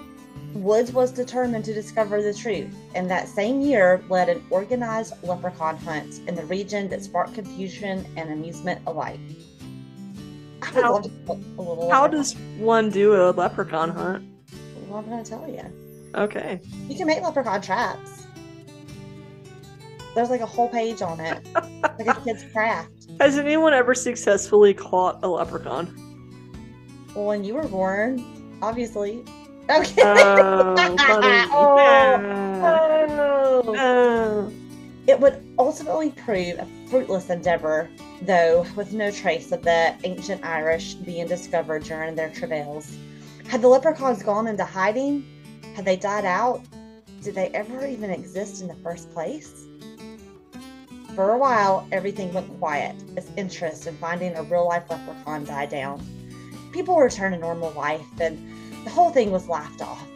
Woods was determined to discover the truth, and that same year led an organized leprechaun hunt in the region that sparked confusion and amusement alike. How- love to a little. How does one do a leprechaun hunt? Well, I'm going to tell you. Okay. You can make leprechaun traps. There's like a whole page on it, like a kid's craft. Has anyone ever successfully caught a leprechaun? Well, when you were born, obviously. Okay. Oh. Oh. Oh. Oh. It would ultimately prove a fruitless endeavor, though, with no trace of the ancient Irish being discovered during their travails. Had the leprechauns gone into hiding? Had they died out? Did they ever even exist in the first place? For a while, everything went quiet as interest in finding a real life leprechaun died down. People returned to normal life, and the whole thing was laughed off.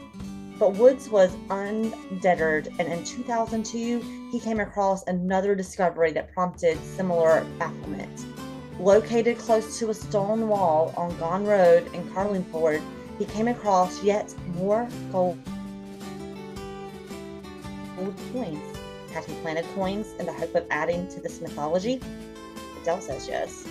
But Woods was undeterred, and in 2002, he came across another discovery that prompted similar bafflement. Located close to a stone wall on Gone Road in Carlingford, he came across yet more gold gold coins. Had he planted coins in the hope of adding to this mythology? Adele says yes.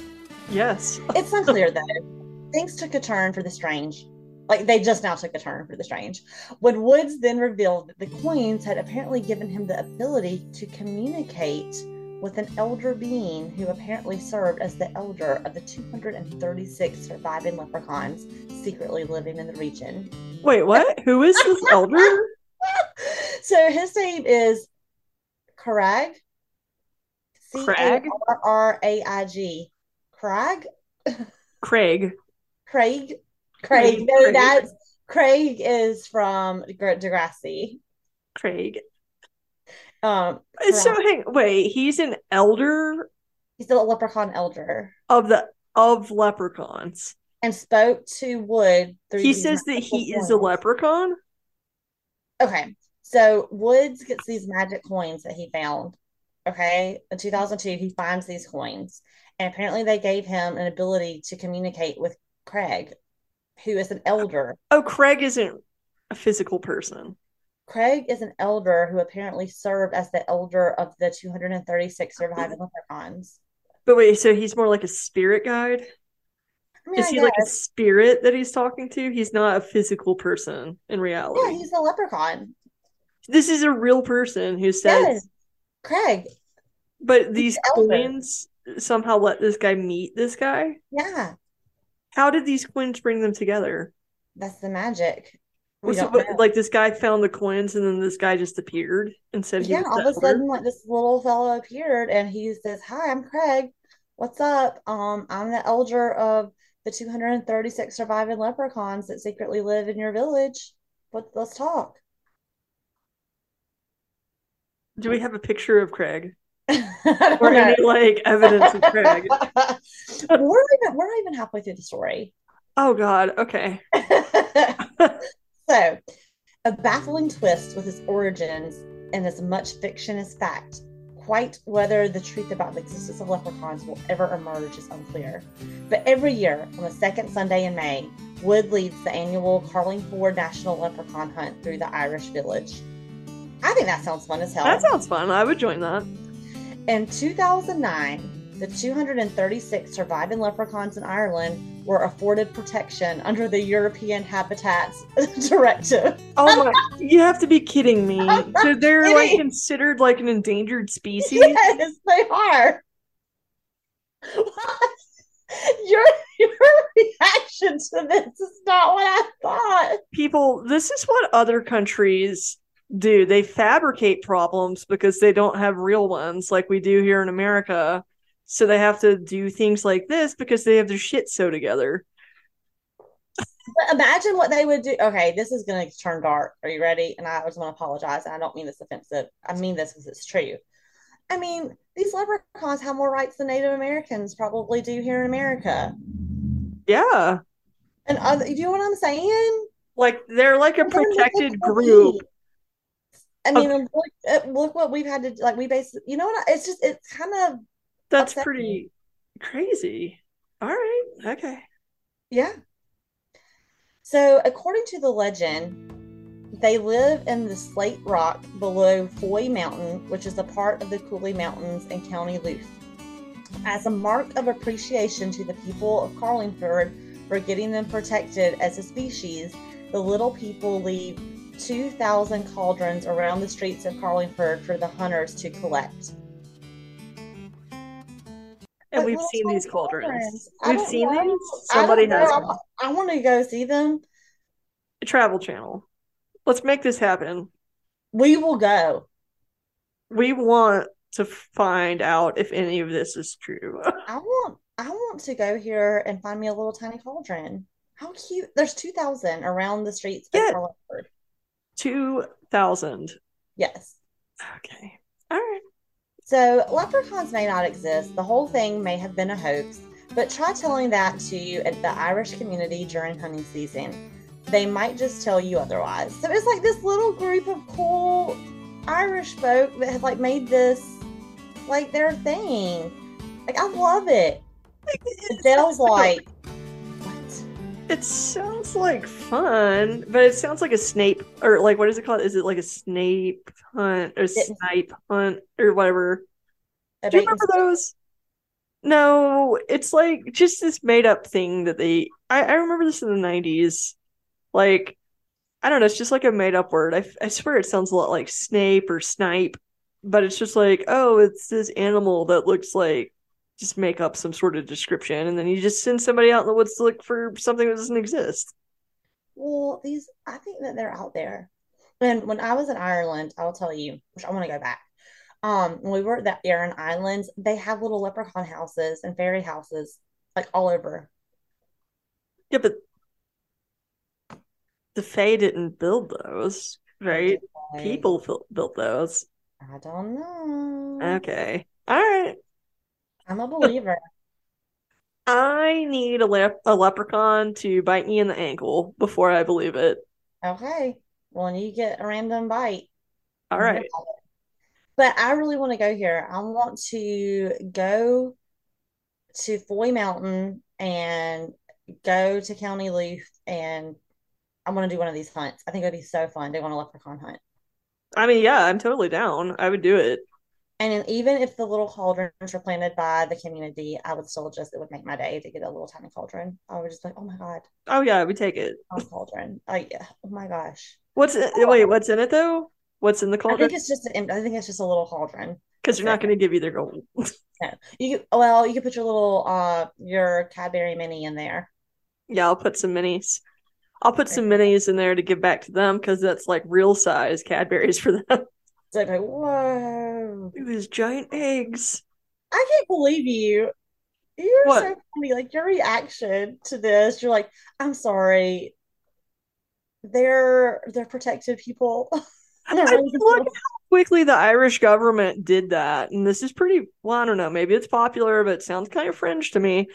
Yes. It's unclear though. Things took a turn for the strange. Like they just now took a turn for the strange. When Woods then revealed that the coins had apparently given him the ability to communicate with an elder being who apparently served as the elder of the 236 surviving leprechauns secretly living in the region. Wait, what? Who is this elder? so his name is Craig. Crag? R R A I G. Crag? Craig. Craig. Craig. Craig, No, that's Craig is from Gra- Degrassi. Craig. Um, So hang wait, he's an elder he's the leprechaun elder of the of leprechauns. and spoke to Wood. Through He says that he is a leprechaun. Okay, so Woods gets these magic coins that he found. Okay, in 2002, he finds these coins, and apparently they gave him an ability to communicate with Craig, who is an elder. Oh, Craig isn't a physical person. Craig is an elder who apparently served as the elder of the 236 surviving mm-hmm. leprechauns. But wait, so he's more like a spirit guide? I mean, Is I he like a spirit that he's talking to? He's not a physical person in reality. Yeah, he's a leprechaun. This is a real person who says, Yes, Craig. but these coins somehow let this guy meet this guy. Yeah, How did these coins bring them together? that's the magic. We Was it don't know. like this guy found the coins and then this guy just appeared and said Yeah, all of a sudden, like this little fellow appeared, and he says, "Hi, I'm Craig. What's up? Um, I'm the elder of the 236 surviving leprechauns that secretly live in your village. But let's talk." Do we have a picture of Craig or know. any like evidence of Craig? we're even, we're not even halfway through the story. Oh God. Okay. so, a baffling twist with his origins and as much fiction as fact. Quite whether the truth about the existence of leprechauns will ever emerge is unclear. But every year, on the second Sunday in May, Wood leads the annual Carlingford National Leprechaun Hunt through the Irish village. I think that sounds fun as hell. That sounds fun. I would join that. In 2009, the 236 surviving leprechauns in Ireland were afforded protection under the European Habitats Directive. Oh my! You have to be kidding me. So they're like considered like an endangered species. Yes, they are. What? Your your reaction to this is not what I thought. People, this is what other countries do. They fabricate problems because they don't have real ones like we do here in America. So they have to do things like this because they have their shit so together. But imagine what they would do. Okay, this is going to turn dark. Are you ready? And I just want to apologize. I don't mean this offensive. I mean this because it's true. I mean, these leprechauns have more rights than Native Americans probably do here in America. Yeah. And other, you know what I'm saying? Like they're like a protected group. I mean, okay. look, uh, look what we've had to like. We basically, you know what? It's just it's kind of that's pretty crazy. All right, okay, yeah. So, according to the legend, they live in the slate rock below Foy Mountain, which is a part of the Cooley Mountains in County Louth. As a mark of appreciation to the people of Carlingford for getting them protected as a species, the little people leave 2,000 cauldrons around the streets of Carlingford for the hunters to collect. And we've seen these cauldrons. We've seen know. these. Somebody has. I, I want to go see them. Travel Channel. Let's make this happen. We will go. We want to find out if any of this is true. I want I want to go here and find me a little tiny cauldron. How cute. There's 2000 around the streets yeah. of Carlingford. 2000. Yes. Okay. All right. So, leprechauns may not exist. The whole thing may have been a hoax, but try telling that to the Irish community during hunting season. They might just tell you otherwise. So, it's like this little group of cool Irish folk that have like made this like their thing. Like, I love it. It sounds like it sounds like fun, but it sounds like a Snape or like what is it called? Is it like a Snape hunt or snipe hunt or whatever? Do you remember those? No, it's like just this made up thing that they. I, I remember this in the nineties. Like, I don't know. It's just like a made up word. I, I swear it sounds a lot like Snape or Snipe, but it's just like, oh, it's this animal that looks like just make up some sort of description and then you just send somebody out in the woods to look for something that doesn't exist. Well, these I think that they're out there. And when I was in Ireland, I'll tell you, which I want to go back. Um, when we were at the Aran Islands, they have little leprechaun houses and fairy houses like all over. Yeah, but the Fae didn't build those, right? People built those. I don't know. Okay. All right. I'm a believer. I need a, lep- a leprechaun to bite me in the ankle before I believe it. Okay. Well, when you get a random bite. All right. But I really want to go here. I want to go to Foy Mountain and go to County Louth and I want to do one of these hunts. I think it would be so fun to go on a leprechaun hunt. I mean, yeah, I'm totally down. I would do it. And even if the little cauldrons were planted by the community, I would still just, it would make my day to get a little tiny cauldron. I would just be like, oh my God. Oh, yeah, we take it. Oh, cauldron. Oh, yeah. Oh my gosh. What's it? Oh. Wait, what's in it though? What's in the cauldron? I think it's just an, I think it's just a little cauldron. Because you're not going to give either gold. no. You well, you could put your little uh your Cadbury mini in there. Yeah, I'll put some minis. I'll put some minis in there to give back to them because that's like real size Cadbury's for them. It's like, whoa. was giant eggs. I can't believe you. You're what? so funny. Like your reaction to this, you're like, I'm sorry. They're they're protected people. I mean, look how quickly the Irish government did that. And this is pretty well, I don't know, maybe it's popular, but it sounds kind of fringe to me.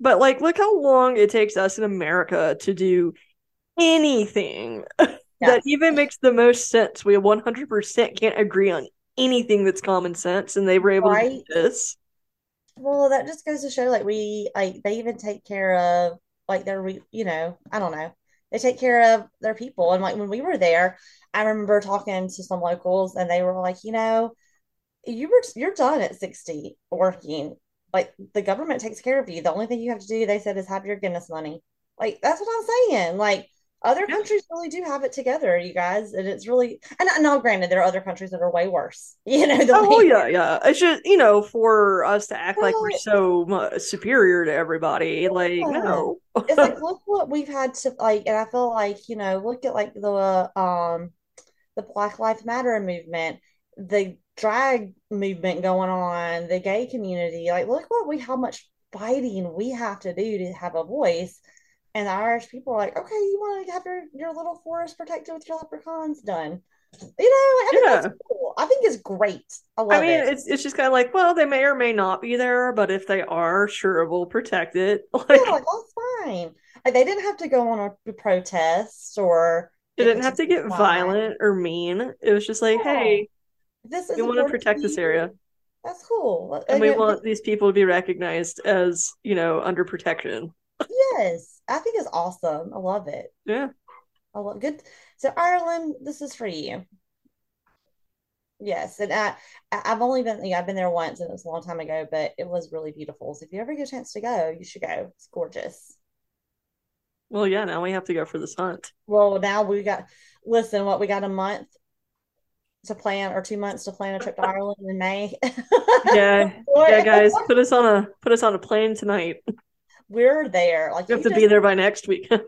But like, look how long it takes us in America to do anything. yeah. that even makes the most sense. We 100% can't agree on anything that's common sense, and they were able right? to do this. Well, that just goes to show, like we like they even take care of like their, you know, I don't know, they take care of their people. And like when we were there, I remember talking to some locals, and they were like, you know, you were you're done at 60 working. Like the government takes care of you. The only thing you have to do, they said, is have your Guinness money. Like that's what I'm saying. Like other yeah. countries really do have it together, you guys, and it's really and now granted there are other countries that are way worse. You know. Oh yeah, yeah. It's just you know for us to act like we're so superior to everybody, like yeah. no. it's like look what we've had to like, and I feel like you know look at like the um the Black Lives Matter movement, the drag movement going on, the gay community. Like look what we how much fighting we have to do to have a voice and the Irish people are like, okay, you want to have your, your little forest protected with your leprechauns done. You know, I think yeah. that's cool. I think it's great. I, I mean, it. it's it's just kind of like, well, they may or may not be there, but if they are, sure, we'll protect it. Like, yeah, like, that's fine. Like, they didn't have to go on a protest or It didn't have to get violent or mean. It was just like, Yeah. hey, This is we want to protect this area. That's cool. And we Again, want these people to be recognized as, you know, under protection. Yes, I think it's awesome. I love it. Yeah. I love good. So Ireland, this is for you. Yes, and I I- I've only been yeah, I've been there once and it was a long time ago, but it was really beautiful. So if you ever get a chance to go, you should go. It's gorgeous. Well, yeah, now we have to go for this hunt. Well, now we got listen, what we got a month to plan or two months to plan a trip to Ireland in May. Yeah. Yeah, guys, put us on a put us on a plane tonight. We're there. Like We have you to be there by next week.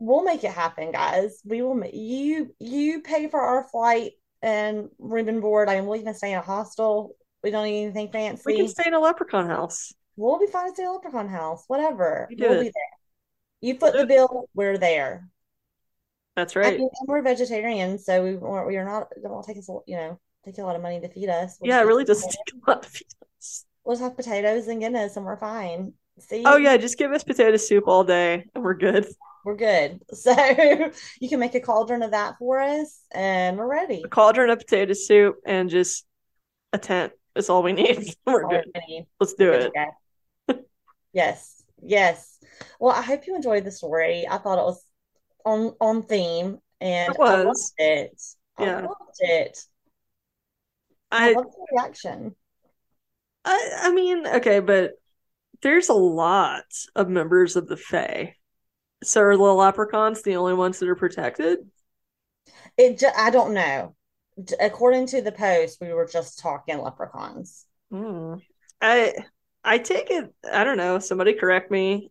We'll make it happen, guys. We will. ma- You you pay for our flight and room and board. I mean, we'll even stay in a hostel. We don't need anything fancy. we can stay in a leprechaun house. We'll be fine to stay at Leprechaun House. Whatever. We do We'll be there. You foot the bill. We're there. That's I right. mean, and we're vegetarians, so we we're, we are not. It won't take us. You know, take a lot of money to feed us. We'll Yeah, it just- really doesn't take a lot to feed us. We'll just have potatoes and Guinness, and we're fine. See? Oh yeah, just give us potato soup all day and we're good. we're good. So you can make a cauldron of that for us, and we're ready. A cauldron of potato soup and just a tent is all we need. We're good. Already. Let's do it. Yes, yes. Well, I hope you enjoyed the story. I thought it was on on theme, and It I loved was. it. I Yeah. loved it. I I loved the reaction. I I mean, okay, but there's a lot of members of the Fae. So are the leprechauns the only ones that are protected? It. I don't know. According to the post, we were just talking leprechauns. Hmm. I I take it, I don't know, somebody correct me.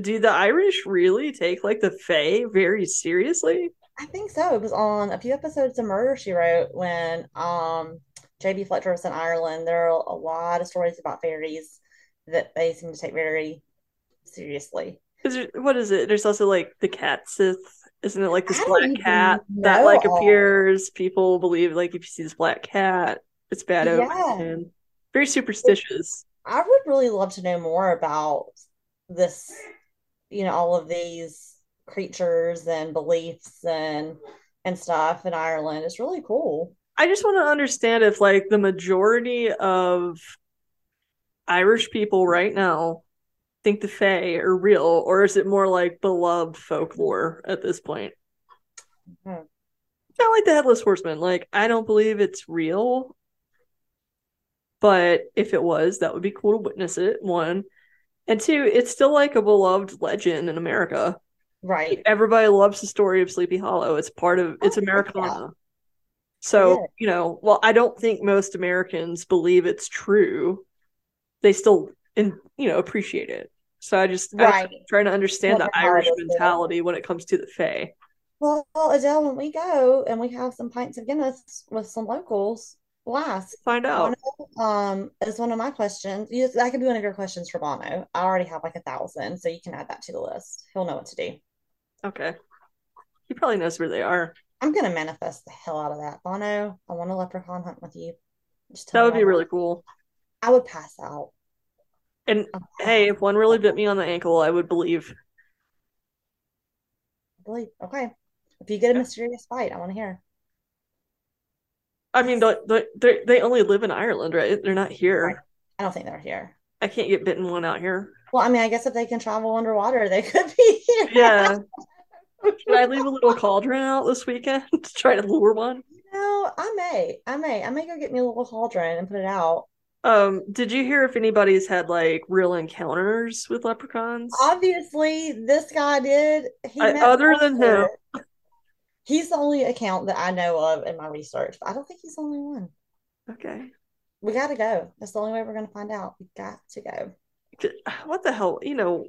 Do the Irish really take like the Fae very seriously? I think so. It was on a few episodes of Murder She Wrote when um JB Fletcher was in Ireland. There are a lot of stories about fairies that they seem to take very seriously. Is there, what is it? There's also like the cat Sith. Isn't it like this black cat that like appears? People believe like if you see this black cat, it's bad Yeah. omen. Very superstitious. I would really love to know more about this, you know, all of these creatures and beliefs and and stuff in Ireland. It's really cool. I just want to understand if like the majority of Irish people right now think the Fae are real, or is it more like beloved folklore at this point? Hmm. Kind of like the Headless Horseman. Like, I don't believe it's real, but if it was, that would be cool to witness it. One. And two, it's still like a beloved legend in America. Right. Everybody loves the story of Sleepy Hollow. It's part of it's Oh. Americana. So, Yeah. you know, well, I don't think most Americans believe it's true. They still in you know, appreciate it. So I just I'm trying to understand the Irish it mentality when it comes to the Fae. Well, Adele, when we go and we have some pints of Guinness with some locals, we'll. Find out. Bono, um, is one of my questions. You, that could be one of your questions for Bono. I already have like a thousand, so you can add that to the list. He'll know what to do. Okay. He probably knows where they are. I'm gonna manifest the hell out of that. Bono, I want a leprechaun hunt with you. That would be really cool. I would pass out. And hey, if one really bit me on the ankle, I would believe. out. believe. Okay. If you get a mysterious bite, I want to hear. I mean, they they only live in Ireland, right? They're not here. I don't think they're here. I can't get bitten one out here. Well, I mean, I guess if they can travel underwater, they could be here. Yeah. Should I leave a little cauldron out this weekend to try to lure one? No, I may. I may. I may go get me a little cauldron and put it out. Um, did you hear if anybody's had like real encounters with leprechauns? Obviously, this guy did. He I- other than him, He's the only account that I know of in my research. I don't think he's the only one. Okay. We got to go. That's the only way we're going to find out. We got to go. What the hell? You know,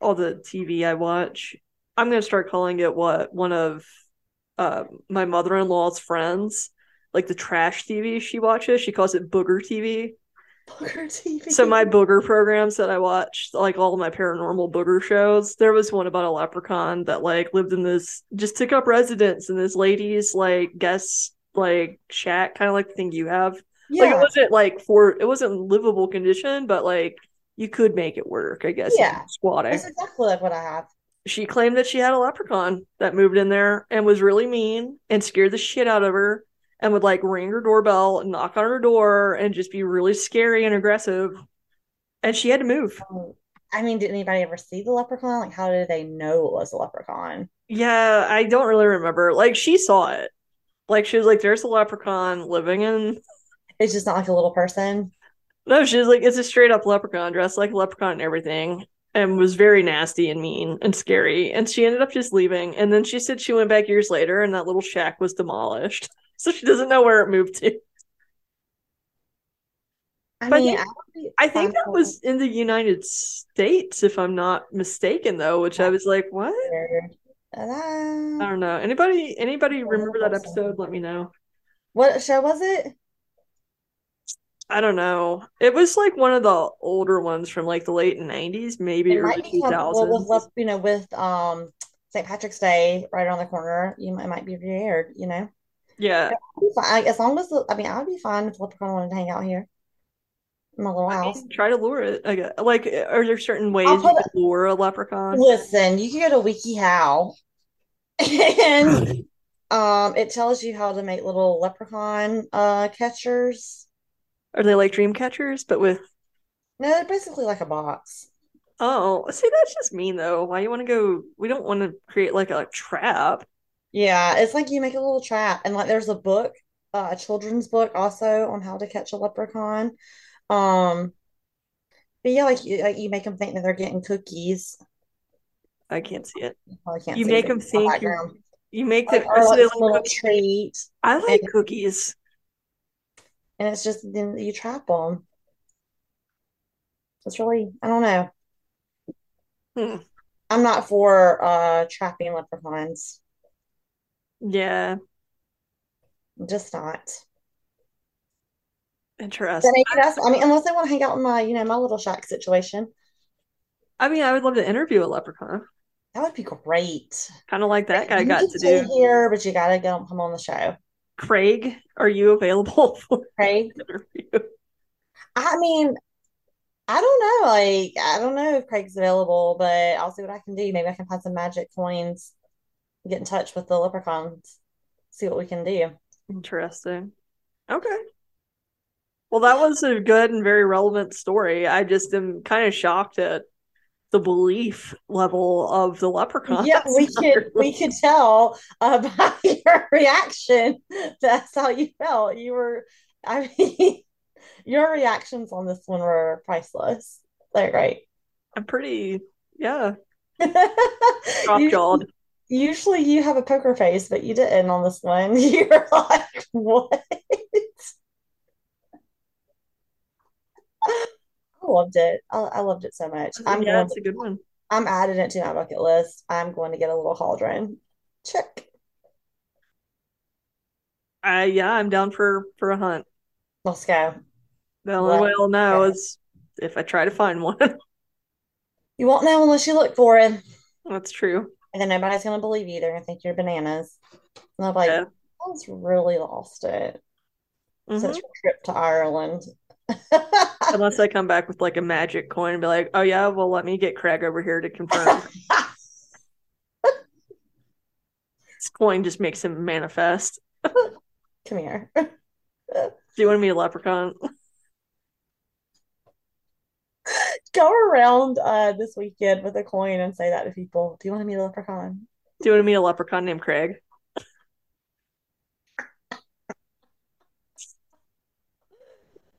all the TV I watch. I'm gonna start calling it what one of uh, my mother-in-law's friends, like the trash TV she watches. She calls it booger TV. Booger TV. So my booger programs that I watched, like all of my paranormal booger shows, there was one about a leprechaun that like lived in this, just took up residence in this lady's like guest like shack, kind of like the thing you have. Yeah. Like it wasn't like for it wasn't livable condition, but like you could make it work, I guess. Yeah. squatting. that's exactly like what I have. she claimed that she had a leprechaun that moved in there and was really mean and scared the shit out of her and would like ring her doorbell and knock on her door and just be really scary and aggressive. And she had to move. Oh, I mean, did anybody ever see the leprechaun? Like, how did they know it was a leprechaun? Yeah, I don't really remember. Like, she saw it. Like, she was like, there's a leprechaun living in. It's just not like a little person. No, she was like, it's a straight up leprechaun dressed like a leprechaun and everything and was very nasty and mean and scary. And she ended up just leaving. And then she said she went back years later and that little shack was demolished. So she doesn't know where it moved to. I But mean, I, would I think that was in the United States, if I'm not mistaken, though, which I was like, what? weird. I Uh, don't know. Anybody anybody remember that episode? Let me know. What show was it? I don't know. It was like one of the older ones from like the late 90s, maybe It early might be some, well, with 2000s. you know, with um St. Patrick's Day right around the corner. You might, it might be aired, you know. Yeah. I'd be fine. As long as I mean, I would be fine if Leprechaun wanted to hang out here in my little I house. mean, try to lure it. I guess. Like, are there certain ways I'll you put can lure a leprechaun? Listen, you can go to WikiHow and um it tells you how to make little leprechaun uh catchers. Are they like dream catchers, but with No, they're basically like a box. oh, see, that's just mean though. Why you want to go? We don't want to create like a trap. Yeah, it's like you make a little trap and like there's a book, uh, a children's book also on how to catch a leprechaun. Um, but yeah, like you, like you make them think that they're getting cookies. I can't see it. You can't You see make it them think you're. You make them. like like little cookies. treat, I like and cookies. and it's just then you trap them. It's really, I don't know. Hmm. I'm not for uh trapping leprechauns. Yeah, just not. Interesting. maybe that's, I mean, unless they want to hang out in my, you know, my little shack situation, I mean, I would love to interview a leprechaun, that would be great. kind of like that guy You got to do. here, but you gotta go come on the show. Craig, are you available for Craig, interview? I mean, I don't know. Like, I don't know if Craig's available, but I'll see what I can do. Maybe I can find some magic coins, get in touch with the leprechauns, see what we can do. Interesting. Okay. Well, that was a good and very relevant story. I just am kind of shocked at the belief level of the leprechauns. Yeah, we could we could tell uh, by your reaction. That's how you felt. You were, I mean, your reactions on this one were priceless. They're great. I'm pretty, yeah, Usually, shock-jawed. Usually you have a poker face, but you didn't on this one. You're like, what? I loved it. I, I loved it so much. I'm Yeah, it's a good one. I'm adding it to my bucket list. I'm going to get a little cauldron. Check. I yeah, I'm down for for a hunt. Let's go. The only way Let's I'll know go. is if I try to find one. You won't know unless you look for it. That's true. And then nobody's going to believe you. They're to think you're bananas. And be like, Yeah. Paul's really lost it hmm since your trip to Ireland. Unless I come back with like a magic coin and be like, oh yeah, well let me get Craig over here to confirm. this coin just makes him manifest. Come here. Do you want to meet a leprechaun? Go around uh, this weekend with a coin and say that to people. Do you want to meet a leprechaun? Do you want to meet a leprechaun named Craig?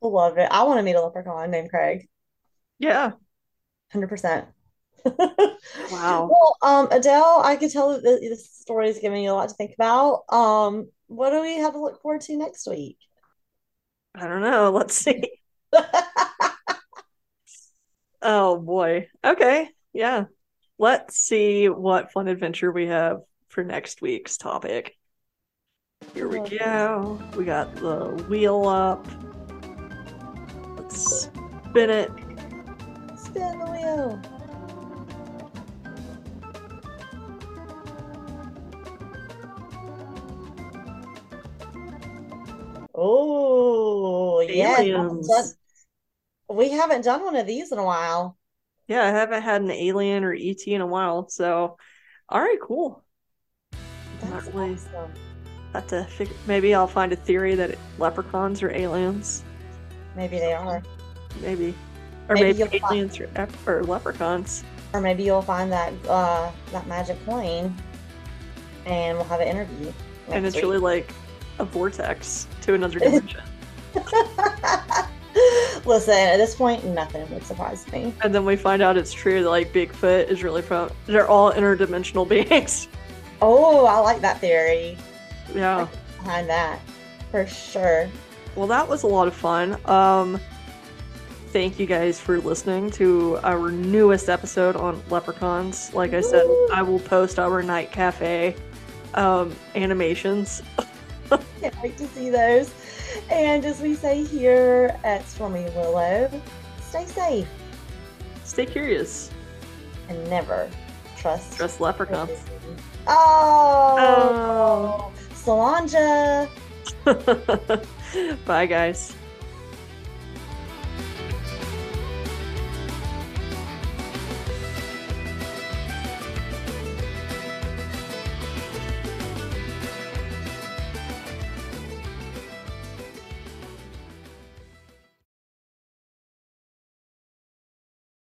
Love it. I want to meet a leprechaun named Craig. Yeah. 100%. Wow. Well, um, Adele, I can tell that this story is giving you a lot to think about. Um, what do we have to look forward to next week? I don't know. Let's see. Oh boy. Okay. Yeah. Let's see what fun adventure we have for next week's topic. Here we go. We got the wheel up. Let's spin it. Spin the wheel. Oh, yeah. Aliens. We haven't done one of these in a while. Yeah, I haven't had an alien or ET in a while. So, all right, cool. That's Not really. awesome. Have to figure. Maybe I'll find a theory that leprechauns are aliens. Maybe they are. Maybe, or Maybe maybe, find- aliens are, ep- or leprechauns. Or maybe you'll find that uh, that magic coin, and we'll have an interview. and it's really like a vortex to another dimension. Listen, at this point, nothing would surprise me. and then we find out it's true that like Bigfoot is really from. They're all interdimensional beings. Oh, I like that theory yeah. behind that, for sure. Well, that was a lot of fun. Um, thank you guys for listening to our newest episode on leprechauns. Like I said, Woo! I will post our NightCafe um, animations. Can't wait to see those. And as we say here at Stormy Willow, stay safe Stay curious. and never trust. Trust leprechauns. Oh! oh, Solange. Bye, guys.